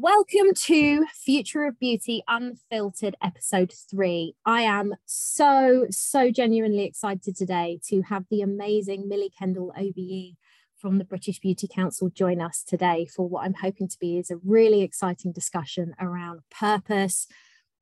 Welcome to Future of Beauty Unfiltered episode three. I am so, so genuinely excited today to have the amazing Millie Kendall OBE from the British Beauty Council join us today for what I'm hoping to be is a really exciting discussion around purpose,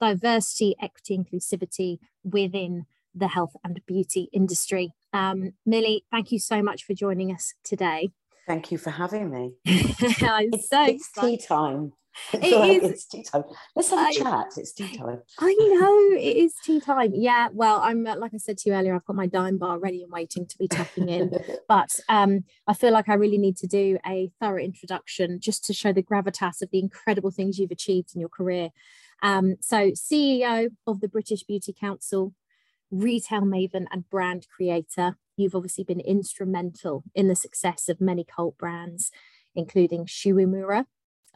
diversity, equity, inclusivity within the health and beauty industry. Um, Millie, thank you so much for joining us today. Thank you for having me. I'm it's, so it's tea time. It is. It's tea time. Let's have a chat. It's tea time. I know it is tea time. Yeah, well, I'm uh, like I said to you earlier, I've got my dime bar ready and waiting to be tucking in. but um, I feel like I really need to do a thorough introduction just to show the gravitas of the incredible things you've achieved in your career. Um, so, CEO of the British Beauty Council, retail maven, and brand creator. You've obviously been instrumental in the success of many cult brands, including Shu Uemura,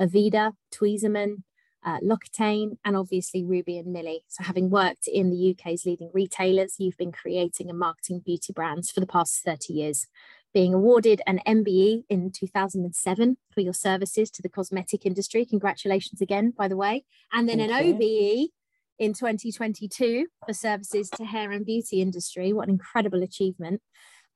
Aveda, Tweezerman, uh, L'Occitane, and obviously Ruby and Millie. So, having worked in the UK's leading retailers, you've been creating and marketing beauty brands for the past 30 years, being awarded an MBE in 2007 for your services to the cosmetic industry. Congratulations again, by the way. And then Thank an you. OBE in 2022 for services to hair and beauty industry. What an incredible achievement.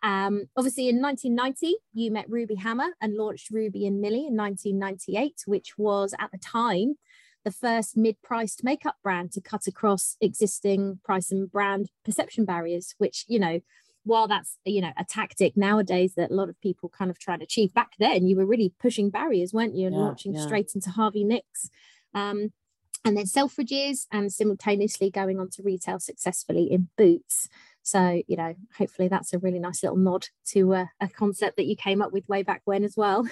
Um, obviously, in 1990, you met Ruby Hammer and launched Ruby and Millie in 1998, which was at the time the first mid-priced makeup brand to cut across existing price and brand perception barriers. Which you know, while that's you know a tactic nowadays that a lot of people kind of try to achieve, back then you were really pushing barriers, weren't you, and Yeah, launching yeah. straight into Harvey Nicks. Um, and then Selfridges, and simultaneously going on to retail successfully in Boots. So, you know, hopefully that's a really nice little nod to uh, a concept that you came up with way back when as well.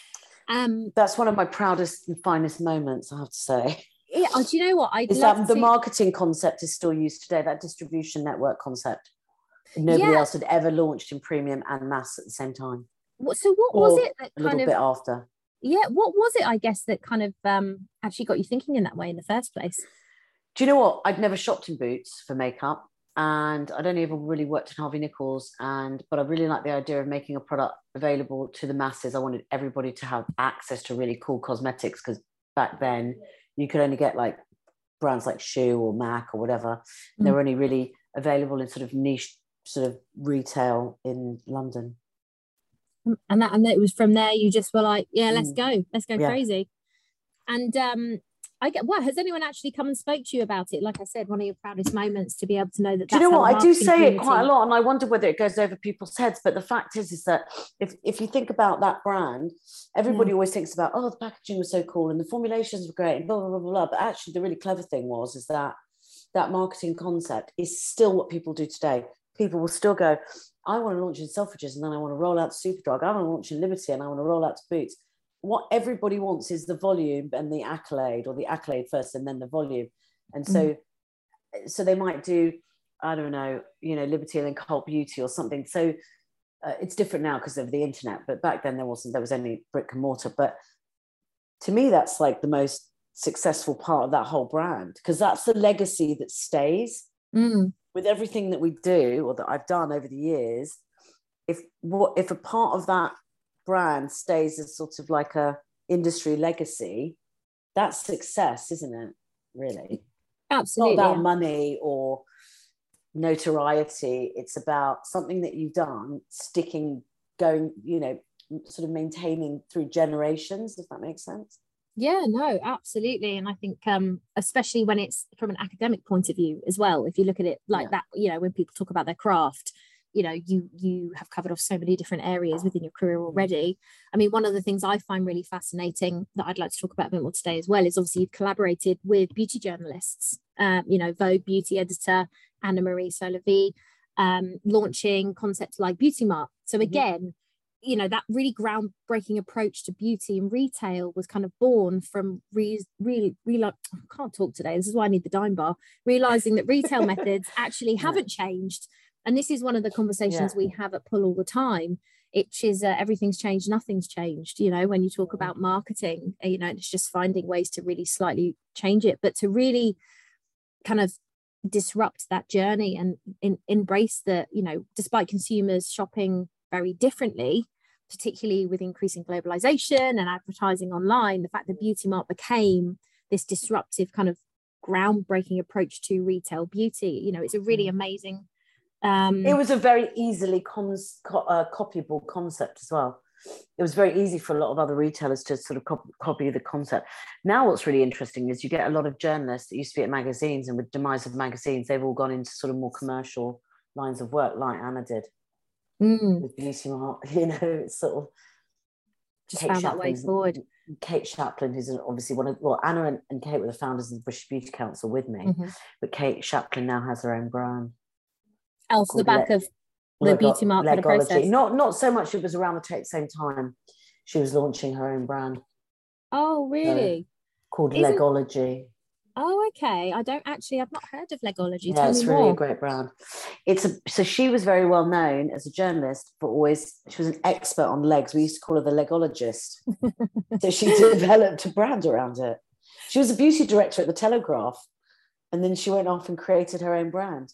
um, That's one of my proudest and finest moments, I have to say. yeah, oh, do you know what? Is that the to- marketing concept is still used today, that distribution network concept. Nobody Yeah. else had ever launched in premium and mass at the same time, what- So, what was it that a little kind of, bit after. yeah, what was it, I guess, that kind of um, actually got you thinking in that way in the first place? Do you know what? I'd never shopped in Boots for makeup, and I'd only ever really worked in Harvey Nichols. And but I really like the idea of making a product available to the masses. I wanted everybody to have access to really cool cosmetics because back then you could only get like brands like Shu or Mac or whatever. They Mm. were only really available in sort of niche sort of retail in London. Um, and that and that it was from there you just were like yeah let's Mm. go let's go Yeah. crazy and um i get what has anyone actually come and spoke to you about it like i said one of your proudest moments to be able to know that Do you know what? I do say it quite a lot, and I wonder whether it goes over people's heads. But the fact is, is that if if you think about that brand, everybody mm. always thinks about, oh, the packaging was so cool and the formulations were great, and blah blah blah blah. blah. But actually, the really clever thing was is that that marketing concept is still what people do today. People will still go, I want to launch in Selfridges, and then I want to roll out Superdrug. I want to launch in Liberty, and I want to roll out to Boots. What everybody wants is the volume and the accolade, or the accolade first, and then the volume. And so, so they might do I don't know, you know, Liberty and then Cult Beauty or something. So uh, it's different now because of the internet, but back then there wasn't, there was only brick and mortar. But to me, that's like the most successful part of that whole brand because that's the legacy that stays Mm, with everything that we do or that I've done over the years. If what if a part of that brand stays as sort of like a industry legacy, that's success, isn't it? Really Absolutely. it's not about money or notoriety it's about something that you've done sticking going you know sort of maintaining through generations if that makes sense yeah no absolutely and i think um especially when it's from an academic point of view as well if you look at it like Yeah. that you know when people talk about their craft you know you you have covered off so many different areas within your career already. I mean one of the things i find really fascinating that i'd like to talk about a bit more today as well is obviously you've collaborated with beauty journalists um, you know vogue beauty editor anna marie Solowij um, launching concepts like beauty mart. So Mhm. again you know that really groundbreaking approach to beauty and retail was kind of born from re- really re- I can't talk today. This is why I need the dime bar. Realizing that retail methods actually haven't changed and this is one of the conversations we have at pull all the time it is uh, everything's changed nothing's changed you know when you talk Mm. about marketing uh, you know it's just finding ways to really slightly change it but to really kind of disrupt that journey and in, embrace that you know despite consumers shopping very differently particularly with increasing globalization and advertising online, the fact that Beauty Mart became this disruptive kind of groundbreaking approach to retail beauty. You know, it's a really mm. amazing. Um, it was a very easily cons- co- uh, copyable concept as well. It was very easy for a lot of other retailers to sort of cop- copy the concept. Now, what's really interesting is you get a lot of journalists that used to be at magazines, and with demise of magazines, they've all gone into sort of more commercial lines of work, like Anna did mm. with Beauty Mart. You know, it's sort of just Kate found that way forward. Kate Shapland, who's obviously one of well, Anna and, and, Kate were the founders of the British Beauty Council with me, mm-hmm. but Kate Shapland now has her own brand. Oh, the back Le- of the Lego- Beauty Mart for the process. Not not so much. It was around the same time she was launching her own brand. Oh, really? called Isn't, Legology. Oh, okay. I don't actually. I've not heard of Legology. Yeah, Tell it's really more. a great brand. It's a so she was very well known as a journalist, but always she was an expert on legs. We used to call her the legologist. so she developed a brand around it. She was a beauty director at the Telegraph, and then she went off and created her own brand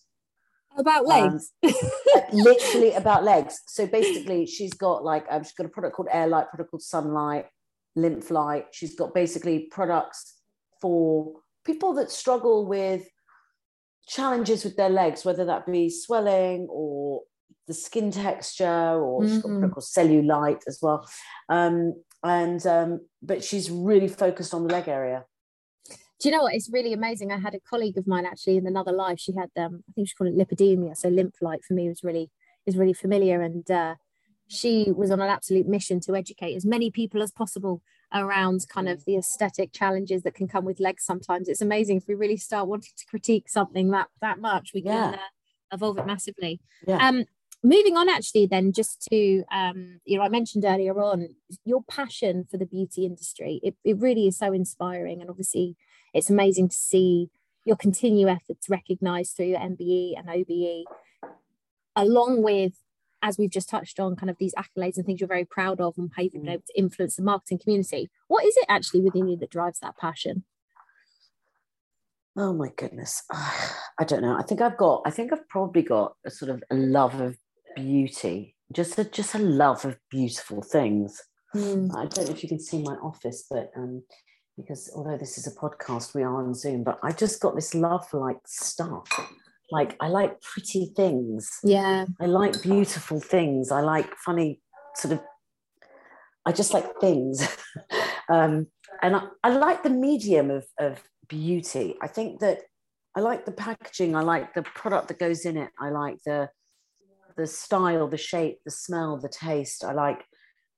about legs. Um, literally about legs. So basically, she's got like um, she's got a product called Airlight, product called Sunlight, Lymph Light. She's got basically products for people that struggle with challenges with their legs, whether that be swelling or the skin texture, or she's got a product mm-hmm. called Cellulite as well. Um, and um, but she's really focused on the leg area. Do you know what? It's really amazing. I had a colleague of mine actually in another life. She had um, I think she called it lipodemia. So lymph light for me was really is really familiar. And uh, she was on an absolute mission to educate as many people as possible around kind of the aesthetic challenges that can come with legs sometimes it's amazing if we really start wanting to critique something that that much we yeah. can uh, evolve it massively yeah. um moving on actually then just to um you know i mentioned earlier on your passion for the beauty industry it, it really is so inspiring and obviously it's amazing to see your continued efforts recognized through your mbe and obe along with as we've just touched on, kind of these accolades and things you're very proud of and how you've been mm. able to influence the marketing community. What is it actually within you that drives that passion? Oh my goodness. I don't know. I think I've got, I think I've probably got a sort of a love of beauty, just a, just a love of beautiful things. Mm. I don't know if you can see my office, but um, because although this is a podcast, we are on Zoom, but I just got this love for like stuff like I like pretty things. Yeah. I like beautiful things. I like funny sort of I just like things. um, and I, I like the medium of, of beauty. I think that I like the packaging, I like the product that goes in it, I like the the style, the shape, the smell, the taste. I like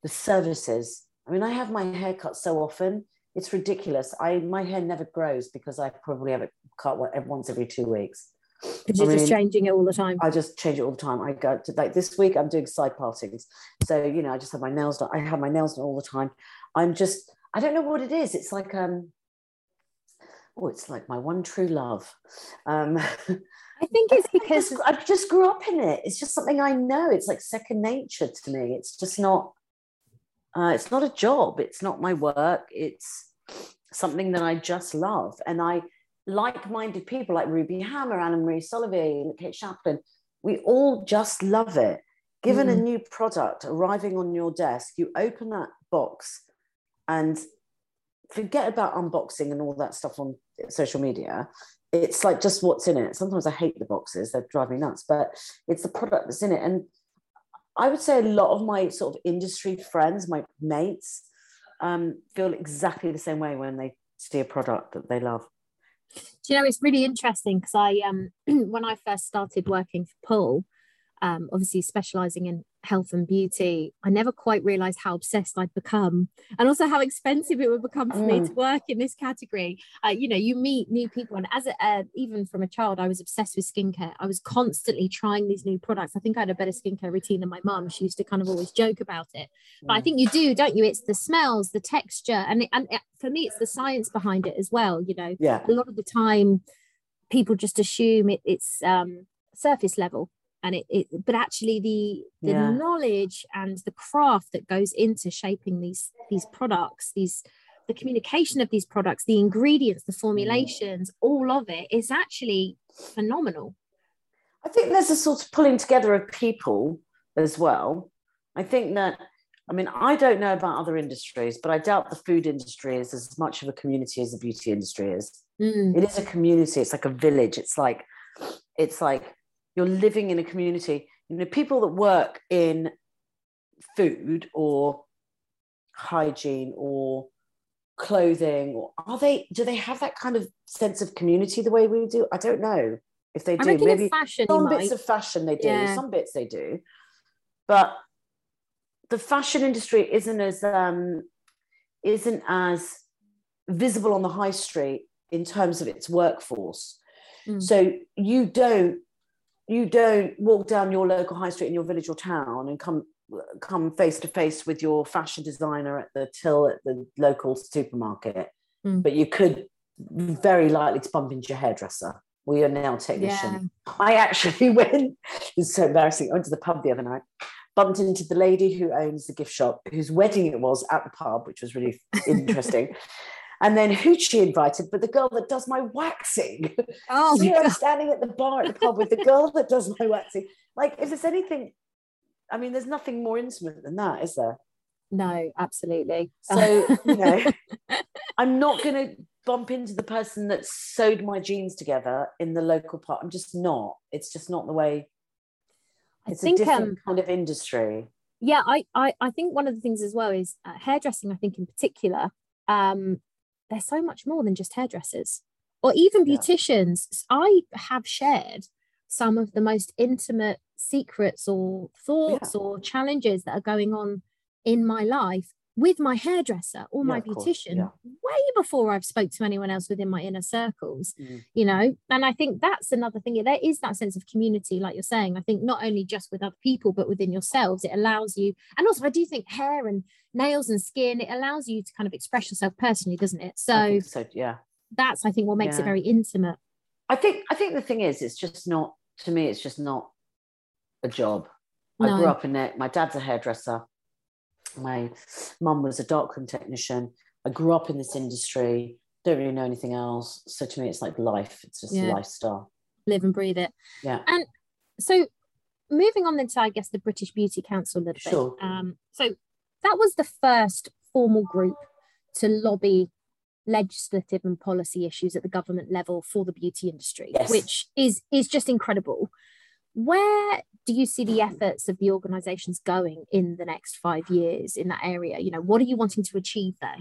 the services. I mean, I have my hair cut so often. It's ridiculous. I my hair never grows because I probably have it cut once every two weeks. Because you're I mean, just changing it all the time. I just change it all the time. I go to like this week, I'm doing side partings. So, you know, I just have my nails done. I have my nails done all the time. I'm just, I don't know what it is. It's like, um, oh, it's like my one true love. Um, I think it's because I just, I just grew up in it. It's just something I know. It's like second nature to me. It's just not, uh, it's not a job. It's not my work. It's something that I just love. And I, like-minded people like Ruby Hammer, Anna Marie Solowij, Kate Shapland, we all just love it. Given mm. a new product arriving on your desk, you open that box and forget about unboxing and all that stuff on social media. It's like just what's in it. Sometimes I hate the boxes, they drive me nuts, but it's the product that's in it. And I would say a lot of my sort of industry friends, my mates, um, feel exactly the same way when they see a product that they love. Do you know it's really interesting because I um when I first started working for Paul, um, obviously specializing in health and beauty, I never quite realized how obsessed I'd become and also how expensive it would become for mm. me to work in this category. Uh, you know, you meet new people, and as a, uh, even from a child, I was obsessed with skincare. I was constantly trying these new products. I think I had a better skincare routine than my mum. She used to kind of always joke about it, but I mm. think you do, don't you? It's the smells, the texture, and it, and it, for me, it's the science behind it as well. You know, yeah. a lot of the time, people just assume it, it's um, surface level and it, it but actually the the yeah. knowledge and the craft that goes into shaping these these products these the communication of these products the ingredients the formulations all of it is actually phenomenal i think there's a sort of pulling together of people as well i think that I mean, I don't know about other industries, but I doubt the food industry is as much of a community as the beauty industry is. Mm. It is a community. It's like a village. It's like, it's like you're living in a community. You know, people that work in food or hygiene or clothing, or are they? Do they have that kind of sense of community the way we do? I don't know if they do. Maybe fashion, some bits of fashion they do. Yeah. Some bits they do, but the fashion industry isn't as um, isn't as visible on the high street in terms of its workforce. Mm. So you don't you don't walk down your local high street in your village or town and come come face to face with your fashion designer at the till at the local supermarket, Mm. but you could very likely to bump into your hairdresser or your nail technician. Yeah. I actually went, it's so embarrassing. I went to the pub the other night, bumped into the lady who owns the gift shop, whose wedding it was at the pub, which was really interesting. And then who'd she invited? But the girl that does my waxing. Oh, so I'm standing at the bar at the pub with the girl that does my waxing. Like, if there's anything, I mean, there's nothing more intimate than that, is there? no, absolutely. So, you know, I'm not going to bump into the person that sewed my jeans together in the local pub. I'm just not. It's just not the way. I It's think a different um, kind of industry. yeah I, I i think one of the things as well is uh, hairdressing i think in particular um there's so much more than just hairdressers or even Yeah. beauticians i have shared some of the most intimate secrets or thoughts or challenges that are going on in my life with my hairdresser or Yeah, my beautician yeah. way before i've spoke to anyone else within my inner circles Mm. you know and i think that's another thing there is that sense of community like you're saying i think not only just with other people but within yourselves it allows you and also i do think hair and nails and skin it allows you to kind of express yourself personally doesn't it so so yeah. that's i think what makes it very intimate I think I think the thing is, it's just not to me. It's just not a job. I grew up in it. My dad's a hairdresser. My mum was a darkroom technician. I grew up in this industry. Don't really know anything else. So to me, it's like life. It's just Yeah. lifestyle. live and breathe it Yeah. And so moving on then to i guess the british beauty council a little Sure. bit um so that was the first formal group to lobby legislative and policy issues at the government level for the beauty industry Yes. which is is just incredible where do you see the efforts of the organizations going in the next five years in that area you know what are you wanting to achieve there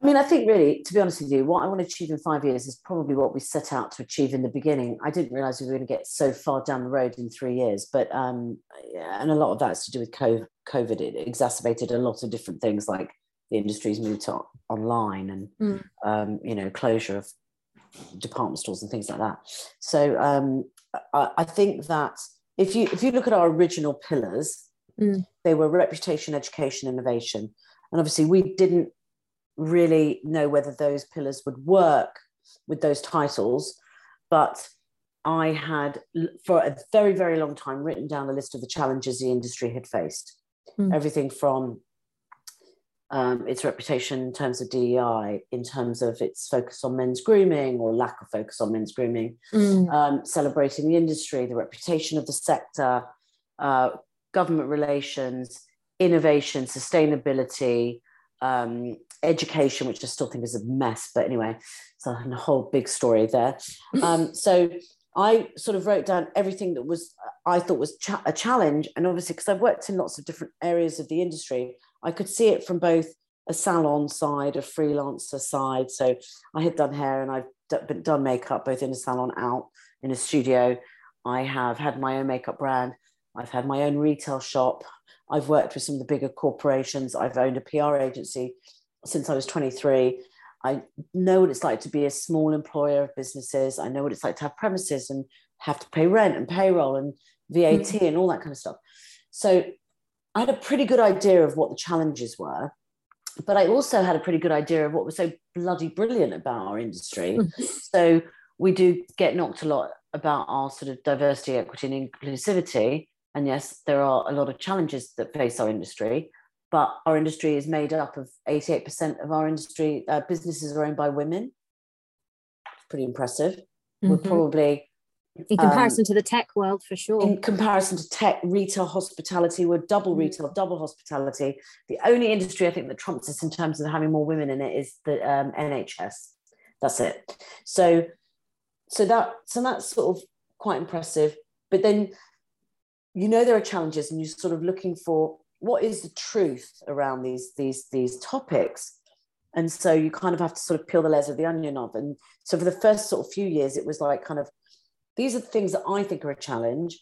I mean, I think really, to be honest with you, what I want to achieve in five years is probably what we set out to achieve in the beginning. I didn't realize we were going to get so far down the road in three years, but um, yeah, and a lot of that's to do with COVID. It exacerbated a lot of different things, like the industry's moved to online and Mm. um, you know closure of department stores and things like that. So um, I, I think that if you if you look at our original pillars, Mm. they were reputation, education, innovation, and obviously we didn't really know whether those pillars would work with those titles, but I had for a very very long time written down a list of the challenges the industry had faced, Mm. everything from um, its reputation in terms of DEI, in terms of its focus on men's grooming or lack of focus on men's grooming, Mm. um, celebrating the industry, the reputation of the sector, uh, government relations, innovation, sustainability, um, education, which I still think is a mess, but anyway, it's a whole big story there. Um, so I sort of wrote down everything that was I thought was cha- a challenge, and obviously because I've worked in lots of different areas of the industry, I could see it from both a salon side, a freelancer side. So I had done hair and I've done makeup both in a salon, out in a studio. I have had my own makeup brand. I've had my own retail shop. I've worked with some of the bigger corporations. I've owned a PR agency since I was 23. I know what it's like to be a small employer of businesses. I know what it's like to have premises and have to pay rent and payroll and VAT mm. and all that kind of stuff. So I had a pretty good idea of what the challenges were, but I also had a pretty good idea of what was so bloody brilliant about our industry. so we do get knocked a lot about our sort of diversity, equity, and inclusivity. And yes, there are a lot of challenges that face our industry, but our industry is made up of 88% of our industry uh, businesses are owned by women. Pretty impressive. We're Mhm. probably in Um, comparison to the tech world for sure in comparison to tech, retail, hospitality, we're double Mm. retail, double hospitality. The only industry I think that trumps us in terms of having more women in it is the um, NHS. That's it. So, so that so that's sort of quite impressive. But then, you know, there are challenges, and you're sort of looking for what is the truth around these these these topics. And so you kind of have to sort of peel the layers of the onion off. And so for the first sort of few years, it was like kind of these are the things that I think are a challenge.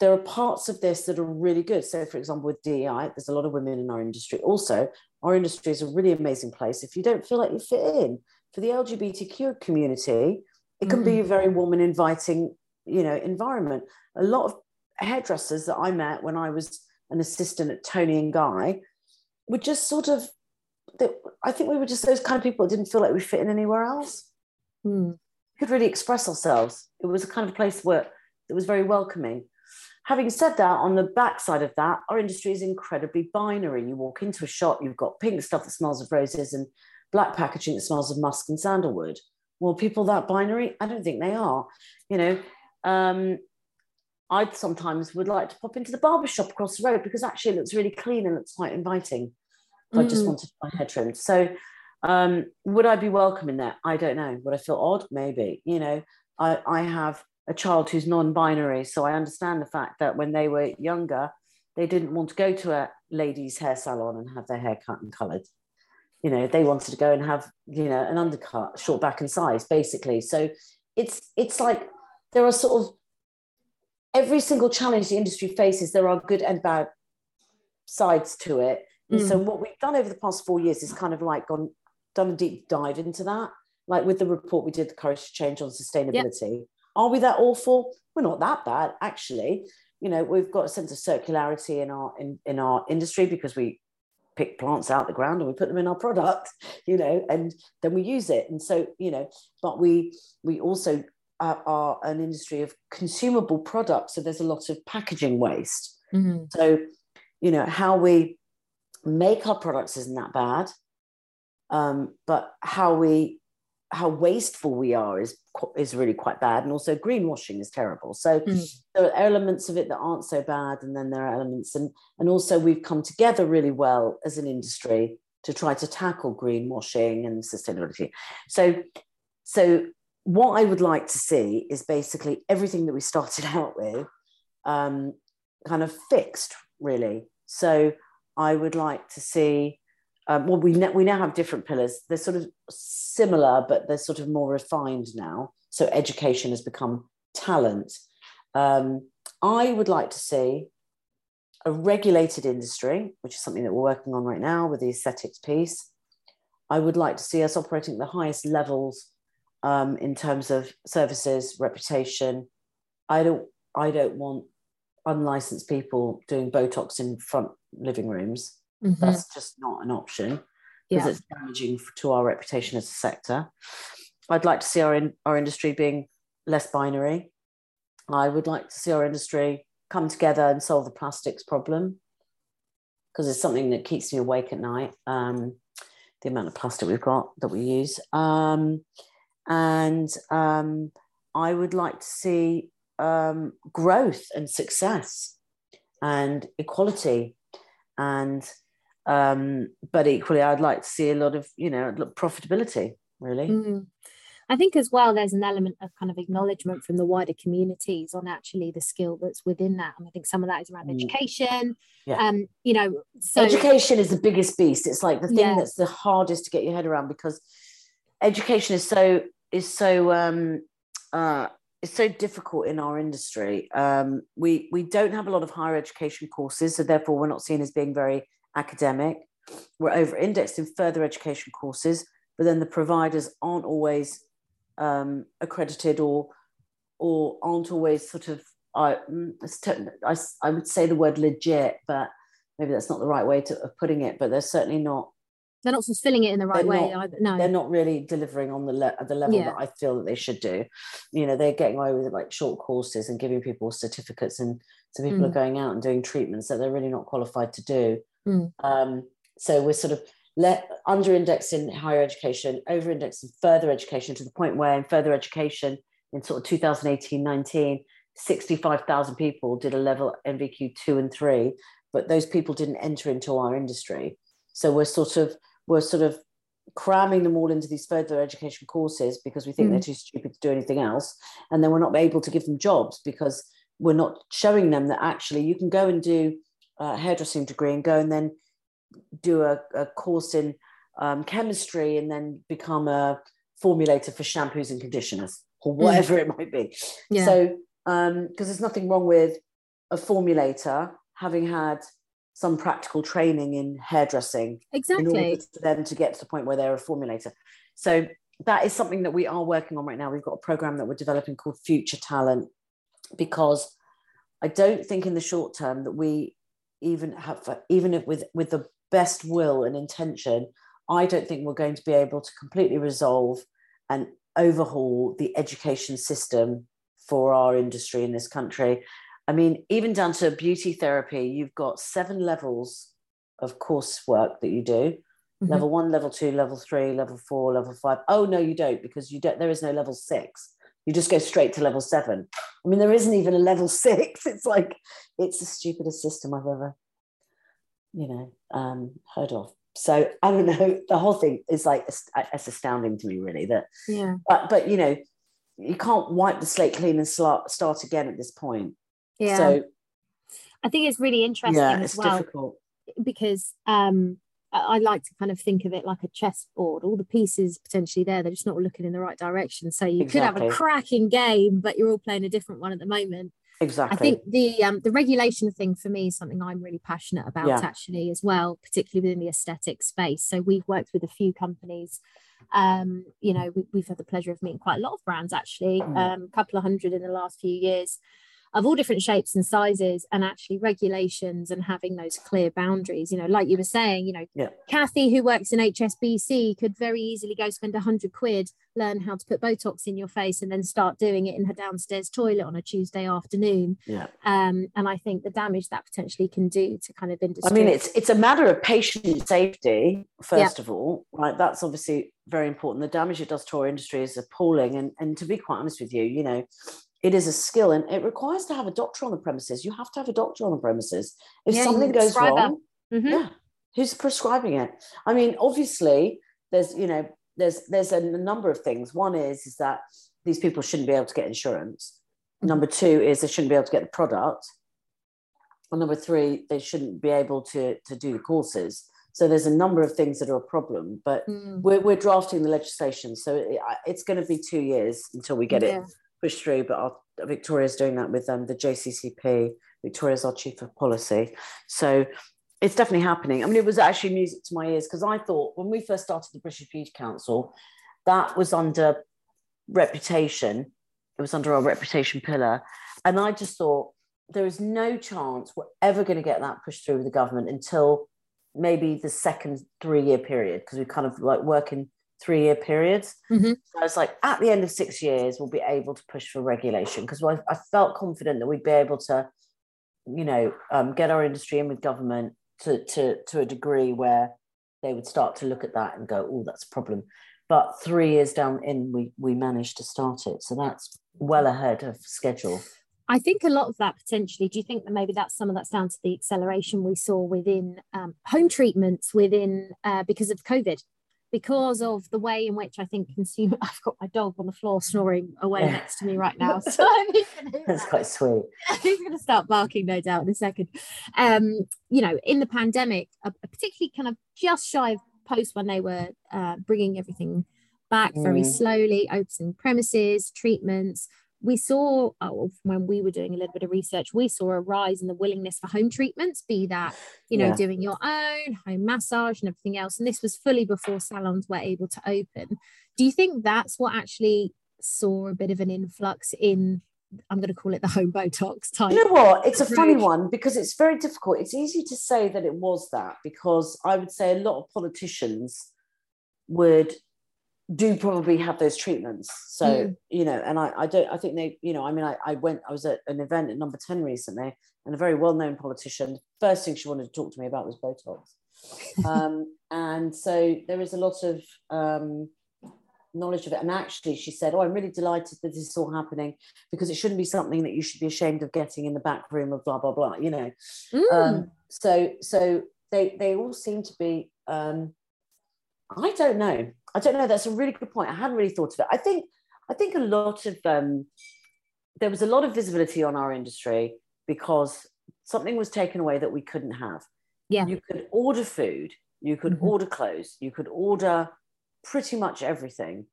There are parts of this that are really good. So, for example, with DEI, there's a lot of women in our industry. Also, our industry is a really amazing place. If you don't feel like you fit in for the LGBTQ community, it can be a very warm and inviting, you know, environment. A lot of hairdressers that I met when I was an assistant at Toni and Guy were just sort of, I think we were just those kind of people that didn't feel like we fit in anywhere else Mm. Could really express ourselves. It was a kind of place where it was very welcoming. Having said that, on the backside of that, our industry is incredibly binary. You walk into a shop, you've got pink stuff that smells of roses and black packaging that smells of musk and sandalwood. Well, people that binary, I don't think they are. You know, um, I sometimes would like to pop into the barber shop across the road because actually it looks really clean and looks quite inviting. If I just Mm. wanted my hair trimmed. So um, would I be welcome in that? I don't know. Would I feel odd? Maybe. You know, I, I have a child who's non-binary, so I understand the fact that when they were younger, they didn't want to go to a ladies' hair salon and have their hair cut and coloured. You know, they wanted to go and have, you know, an undercut, short back and size, basically. So it's it's like there are sort of every single challenge the industry faces, there are good and bad sides to it. And so what we've done over the past four years is kind of like gone done a deep dive into that. Like with the report we did, the Courage to Change on Sustainability. Are we that awful? We're not that bad, actually. You know, we've got a sense of circularity in our in, in our industry because we pick plants out the ground and we put them in our product, you know, and then we use it. And so, you know, but we we also are, are an industry of consumable products. So there's a lot of packaging waste. Mhm. So, you know, how we make our products isn't that bad, um, but how we how wasteful we are is is really quite bad, and also greenwashing is terrible. So Mm. there are elements of it that aren't so bad, and then there are elements, and and also we've come together really well as an industry to try to tackle greenwashing and sustainability. So, so what I would like to see is basically everything that we started out with, um, kind of fixed, really. So I would like to see. Um, well, we ne- we now have different pillars. They're sort of similar, but they're sort of more refined now. So education has become talent. Um, I would like to see a regulated industry, which is something that we're working on right now with the aesthetics piece. I would like to see us operating at the highest levels um, in terms of services, reputation. I don't I don't want unlicensed people doing Botox in front living rooms. Mhm. That's just not an option because Yeah. it's damaging to our reputation as a sector. I'd like to see our in, our industry being less binary. I would like to see our industry come together and solve the plastics problem because it's something that keeps me awake at night. Um, the amount of plastic we've got that we use, um, and um, I would like to see um, growth and success and equality and um, but equally i'd like to see a lot of you know profitability really Mm. I think as well, there's an element of kind of acknowledgement from the wider communities on actually the skill that's within that, and I think some of that is around Mm. education. Yeah. Um, you know, so education is the biggest beast it's like the thing Yeah. that's the hardest to get your head around because education is so is so um uh it's so difficult in our industry um we we don't have a lot of higher education courses so therefore we're not seen as being very academic we're over indexed in further education courses but then the providers aren't always um accredited or or aren't always sort of I, te- I, I would say the word legit, but maybe that's not the right way to, of putting it. But they're certainly not. they're not fulfilling it in the right way. not- either. No, They're not really delivering on the le- at the level Yeah. that I feel that they should do. You know, they're getting away with like short courses and giving people certificates, and so people are Mm. going out and doing treatments that they're really not qualified to do. Mm. Um, so we're sort of let under indexed in higher education, over indexed in further education to the point where in further education in sort of 2018 19 65,000 people did a level NVQ two and three, but those people didn't enter into our industry. So we're sort of we're sort of cramming them all into these further education courses because we think mm. they're too stupid to do anything else, and then we're not able to give them jobs because we're not showing them that actually you can go and do a hairdressing degree and go and then do a, a course in um, chemistry and then become a formulator for shampoos and conditioners or mm. whatever mm. it might be. Yeah. So because um, there's nothing wrong with a formulator having had some practical training in hairdressing exactly in order for them to get to the point where they're a formulator so that is something that we are working on right now we've got a program that we're developing called future talent because i don't think in the short term that we even have even if with with the best will and intention i don't think we're going to be able to completely resolve and overhaul the education system for our industry in this country. I mean, even down to beauty therapy, you've got seven levels of coursework that you do. Mm-hmm. Level one, level two, level three, level four, level five. Oh no, you don't, because you don't. There is no level six. You just go straight to level seven. I mean, there isn't even a level six. It's like it's the stupidest system I've ever, you know, um, heard of. So I don't know. The whole thing is like it's astounding to me, really. That yeah. But but you know, you can't wipe the slate clean and start start again at this point. Yeah. So I think it's really interesting yeah, as well difficult. because um, I like to kind of think of it like a chessboard. All the pieces potentially there, they're just not looking in the right direction. So you exactly. could have a cracking game, but you're all playing a different one at the moment. Exactly. I think the um, the regulation thing for me is something I'm really passionate about yeah. actually as well, particularly within the aesthetic space. So we've worked with a few companies um, you know, we, have had the pleasure of meeting quite a lot of brands actually, mm. um, a couple of hundred in the last few years of all different shapes and sizes and actually regulations and having those clear boundaries you know like you were saying you know yeah. kathy who works in hsbc could very easily go spend 100 quid learn how to put botox in your face and then start doing it in her downstairs toilet on a tuesday afternoon. Yeah. Um, and i think the damage that potentially can do to kind of industry i mean it's it's a matter of patient safety first yeah. of all right? That's obviously very important. The damage it does to our industry is appalling. And and to be quite honest with you you know it is a skill and it requires to have a doctor on the premises. You have to have a doctor on the premises. If yeah, something goes wrong, mm-hmm. yeah, who's prescribing it? I mean, obviously, there's you know, there's there's a number of things. One is is that these people shouldn't be able to get insurance. Mm-hmm. Number two is they shouldn't be able to get the product. And number three, they shouldn't be able to to do the courses. So there's a number of things that are a problem, but mm. we're, we're drafting the legislation. So it, it's going to be two years until we get yeah. it push through, but our, Victoria's doing that with um, the JCCP. Victoria's our chief of policy. So it's definitely happening. I mean, it was actually music to my ears because I thought when we first started the British Beauty Council, that was under reputation. It was under our reputation pillar. And I just thought there is no chance we're ever going to get that pushed through with the government until maybe the second three year period because we kind of like working three year periods. Mm-hmm. So I was like, at the end of six years, we'll be able to push for regulation because I, I, felt confident that we'd be able to, you know, um, get our industry in with government to, to, to a degree where they would start to look at that and go, oh, that's a problem. But three years down in, we, we managed to start it. So that's well ahead of schedule. I think a lot of that potentially, do you think that maybe that's some of that's down to the acceleration we saw within um, home treatments within uh, because of COVID? Because of the way in which I think consumer. I've got my dog on the floor snoring away yeah. next to me right now, so that's quite sweet. He's going to start barking, no doubt, in a second. Um, you know, in the pandemic, uh, particularly kind of just shy of post when they were uh, bringing everything back very mm. slowly, opening premises, treatments, we saw oh, when we were doing a little bit of research we saw a rise in the willingness for home treatments be that you know yeah. doing your own home massage and everything else and this was fully before salons were able to open do you think that's what actually saw a bit of an influx in I'm going to call it the home Botox type. You know what? It's a funny one because it's very difficult. It's easy to say that it was that because I would say a lot of politicians would do probably have those treatments. So, mm. you know, and I, I don't, I think they, you know, I mean, I, I went, I was at an event at number 10 recently and a very well-known politician, first thing she wanted to talk to me about was Botox. um, and so there is a lot of, um, knowledge of it. And actually, she said, "Oh, I'm really delighted that this is all happening because it shouldn't be something that you should be ashamed of getting in the back room of blah blah blah." You know. Mm. Um, so so they they all seem to be. Um, I don't know. I don't know. That's a really good point. I hadn't really thought of it. I think I think a lot of um, there was a lot of visibility on our industry because something was taken away that we couldn't have. Yeah. You could order food, you could Mhm. order clothes, you could order pretty much everything.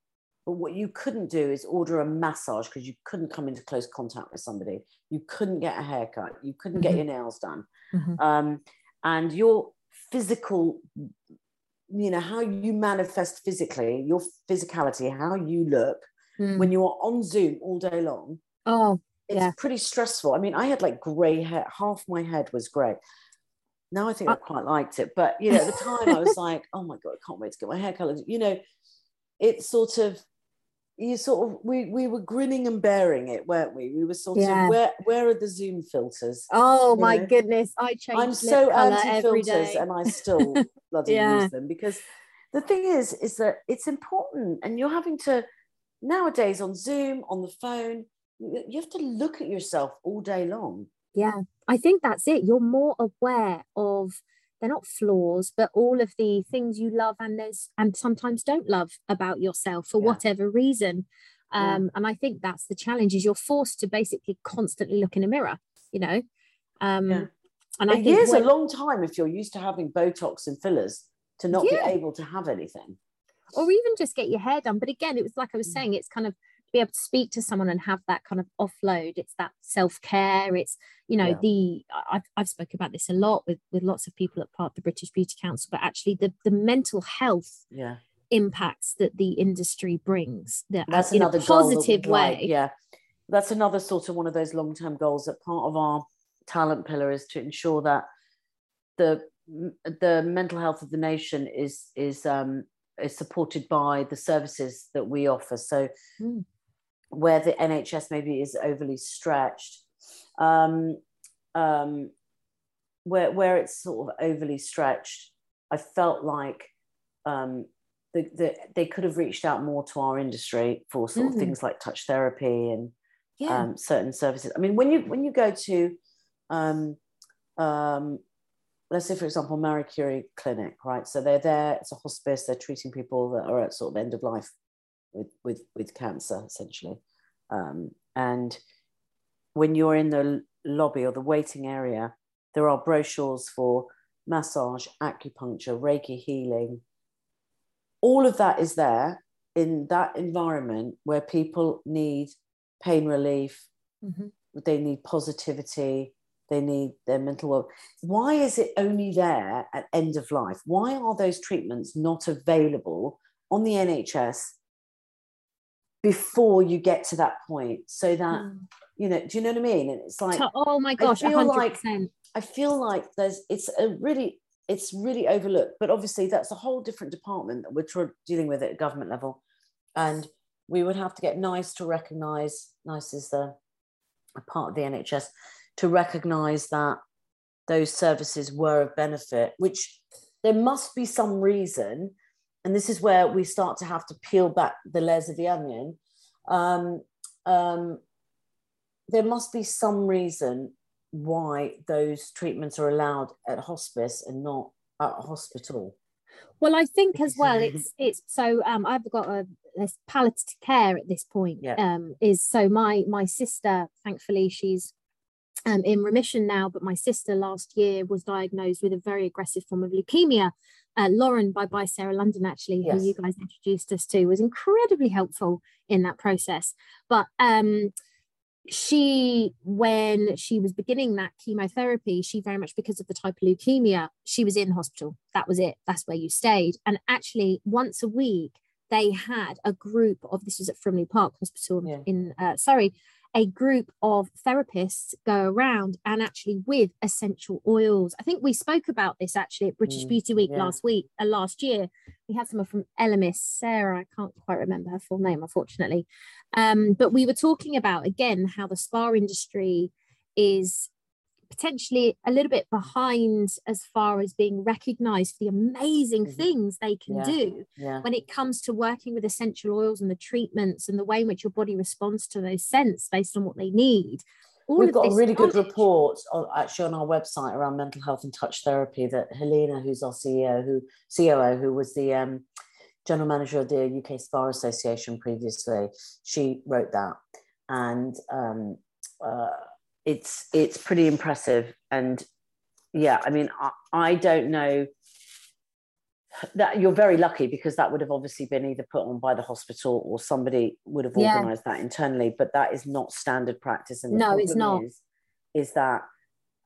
But what you couldn't do is order a massage because you couldn't come into close contact with somebody. You couldn't get a haircut. You couldn't get Mhm. your nails done. Mhm. Um, and your physical, you know, how you manifest physically, your physicality, how you look Mm. when you're on Zoom all day long, oh, it's Yeah. pretty stressful. I mean, I had like grey hair, half my head was grey. Now I think I Uh, quite liked it, but you know, at the time I was like, oh my god, I can't wait to get my hair colored. You know, it's sort of you sort of we we were grinning and bearing it, weren't we? We were sort Yeah. of where where are the Zoom filters? oh You my know, goodness! I change I'm so color anti every filters and I still bloody Yeah. use them because the thing is, is that it's important and you're having to nowadays on Zoom, on the phone, you have to look at yourself all day long. Yeah, I think that's it. You're more aware of they're not flaws, but all of the things you love and there's and sometimes don't love about yourself for Yeah. whatever reason. Yeah. Um, and I think that's the challenge is you're forced to basically constantly look in a mirror, you know. Um Yeah. and a I think year's when- a long time if you're used to having Botox and fillers to not Yeah. be able to have anything. or even just get your hair done. But again, it was like I was Mm. saying, it's kind of be able to speak to someone and have that kind of offload. It's that self care. It's you know Yeah. the I've I've spoken about this a lot with with lots of people at part of the British Beauty Council, but actually the the mental health Yeah. impacts that the industry brings that That's in another a positive we'd like, way. yeah. That's another sort of one of those long-term goals that part of our talent pillar is to ensure that the the mental health of the nation is is um is supported by the services that we offer. So Mm. Where the NHS maybe is overly stretched, um, um, where where it's sort of overly stretched, I felt like um, the, the, they could have reached out more to our industry for sort of Mm. things like touch therapy and Yeah. um, certain services. I mean, when you when you go to, um, um, let's say for example, Marie Curie Clinic, right? So they're there. It's a hospice. They're treating people that are at sort of end of life with with with cancer, essentially. Um, and when you're in the lobby or the waiting area, there are brochures for massage, acupuncture, Reiki healing. All of that is there in that environment where people need pain relief, Mhm. they need positivity, they need their mental well. Why is it only there at end of life? Why are those treatments not available on the NHS before you get to that point? So that Mm. you know, do you know what I mean? And it's like oh my gosh, I feel like- 100%. I feel like there's it's a really it's really overlooked, but obviously that's a whole different department that we're tr- dealing with at government level, and we would have to get NICE to recognise. NICE is the a part of the NHS to recognise that those services were of benefit, which there must be some reason, and this is where we start to have to peel back the layers of the onion. Um, um, there must be some reason why those treatments are allowed at hospice and not at a hospital. Well, I think as well, it's it's so um I've got a this palliative care at this point. Yeah. Um, is so my my sister, thankfully, she's um in remission now, but my sister last year was diagnosed with a very aggressive form of leukemia. Uh, Lauren by by Sarah London, actually, Yes. who you guys introduced us to, was incredibly helpful in that process. But um she when she was beginning that chemotherapy she very much because of the type of leukemia she was in hospital that was it that's where you stayed and actually once a week they had a group of this was at Frimley Park Hospital Yeah. in uh, Surrey a group of therapists go around and actually with essential oils. I think we spoke about this actually at British Mm, Beauty Week yeah. last week uh, last year. We had someone from Elemis Sarah I can't quite remember her full name unfortunately. Um, but we were talking about again how the spa industry is potentially a little bit behind as far as being recognized for the amazing Mhm. things they can Yeah. do Yeah. when it comes to working with essential oils and the treatments and the way in which your body responds to those scents based on what they need. All We've got a really good report on, actually on our website around mental health and touch therapy that Helena, who's our CEO, who COO, who was the um, general manager of the UK Spa Association previously, she wrote that, and um, uh, it's it's pretty impressive. And yeah, I mean, I, I don't know that you're very lucky because that would have obviously been either put on by the hospital or somebody would have Yeah. organized that internally but that is not standard practice and the No, it's not. is, is that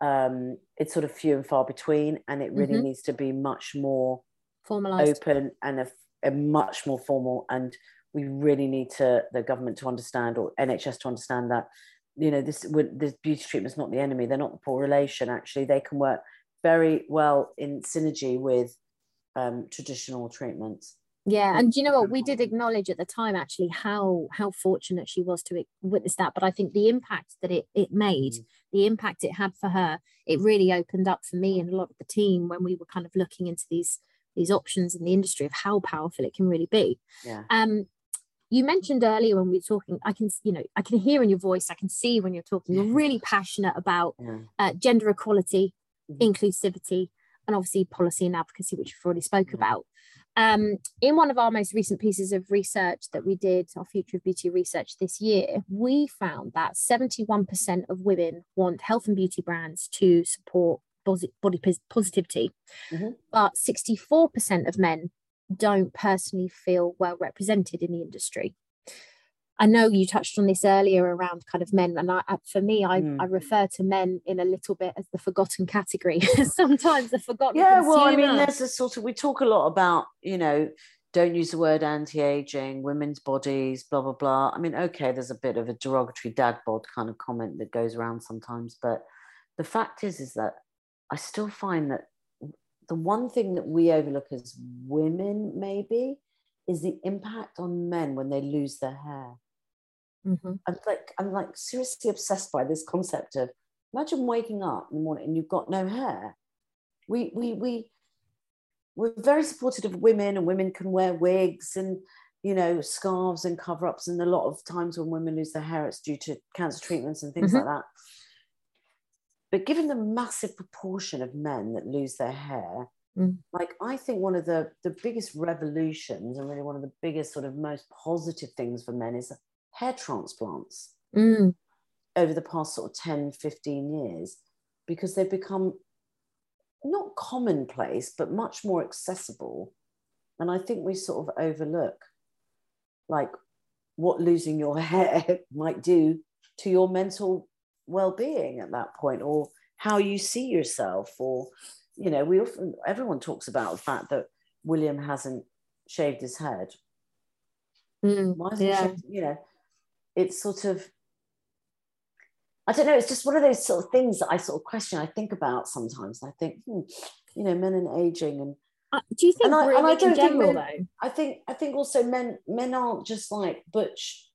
um, it's sort of few and far between and it really Mhm. needs to be much more formalized. open and a, a much more formal and we really need to the government to understand or nhs to understand that you know this would this beauty treatment's not the enemy they're not the poor relation actually they can work very well in synergy with um, traditional treatments Yeah, and do you know what? We did acknowledge at the time actually how how fortunate she was to witness that. But I think the impact that it it made, Mm. the impact it had for her, it really opened up for me and a lot of the team when we were kind of looking into these these options in the industry of how powerful it can really be. yeah Um, you mentioned earlier when we were talking, I can you know I can hear in your voice, I can see when you're talking, you're really passionate about yeah uh, gender equality, Mhm. inclusivity, and obviously policy and advocacy, which we've already spoke Mhm. about. Um, in one of our most recent pieces of research that we did, our Future of Beauty research this year, we found that 71% of women want health and beauty brands to support body pos- positivity, Mhm. but 64% of men don't personally feel well represented in the industry. I know you touched on this earlier around kind of men, and I, for me, I, Mm. I refer to men in a little bit as the forgotten category. Sometimes the forgotten. yeah well i mean there's a sort of we talk a lot about you know don't use the word anti-aging women's bodies blah blah blah i mean okay there's a bit of a derogatory dad bod kind of comment that goes around sometimes but the fact is is that i still find that the one thing that we overlook as women maybe is the impact on men when they lose their hair Mhm. I'm like I'm like seriously obsessed by this concept of imagine waking up in the morning and you've got no hair. We we we we're very supportive of women and women can wear wigs and you know scarves and cover-ups and a lot of times when women lose their hair it's due to cancer treatments and things Mhm. like that. But given the massive proportion of men that lose their hair, Mm. like I think one of the the biggest revolutions and really one of the biggest sort of most positive things for men is hair transplants Mm, over the past sort of 10, 15 years because they've become not commonplace, but much more accessible. And I think we sort of overlook like what losing your hair might do to your mental well-being at that point or how you see yourself or you know we often everyone talks about the fact that william hasn't shaved his head mm, why yeah. she, you know, it's sort of, I don't know, it's just one of those sort of things that I sort of question, I think about sometimes. I think, hmm, you know, men and aging. And Uh, do you think And I- and I don't in think men- though? I think, I think also men, men aren't just like butch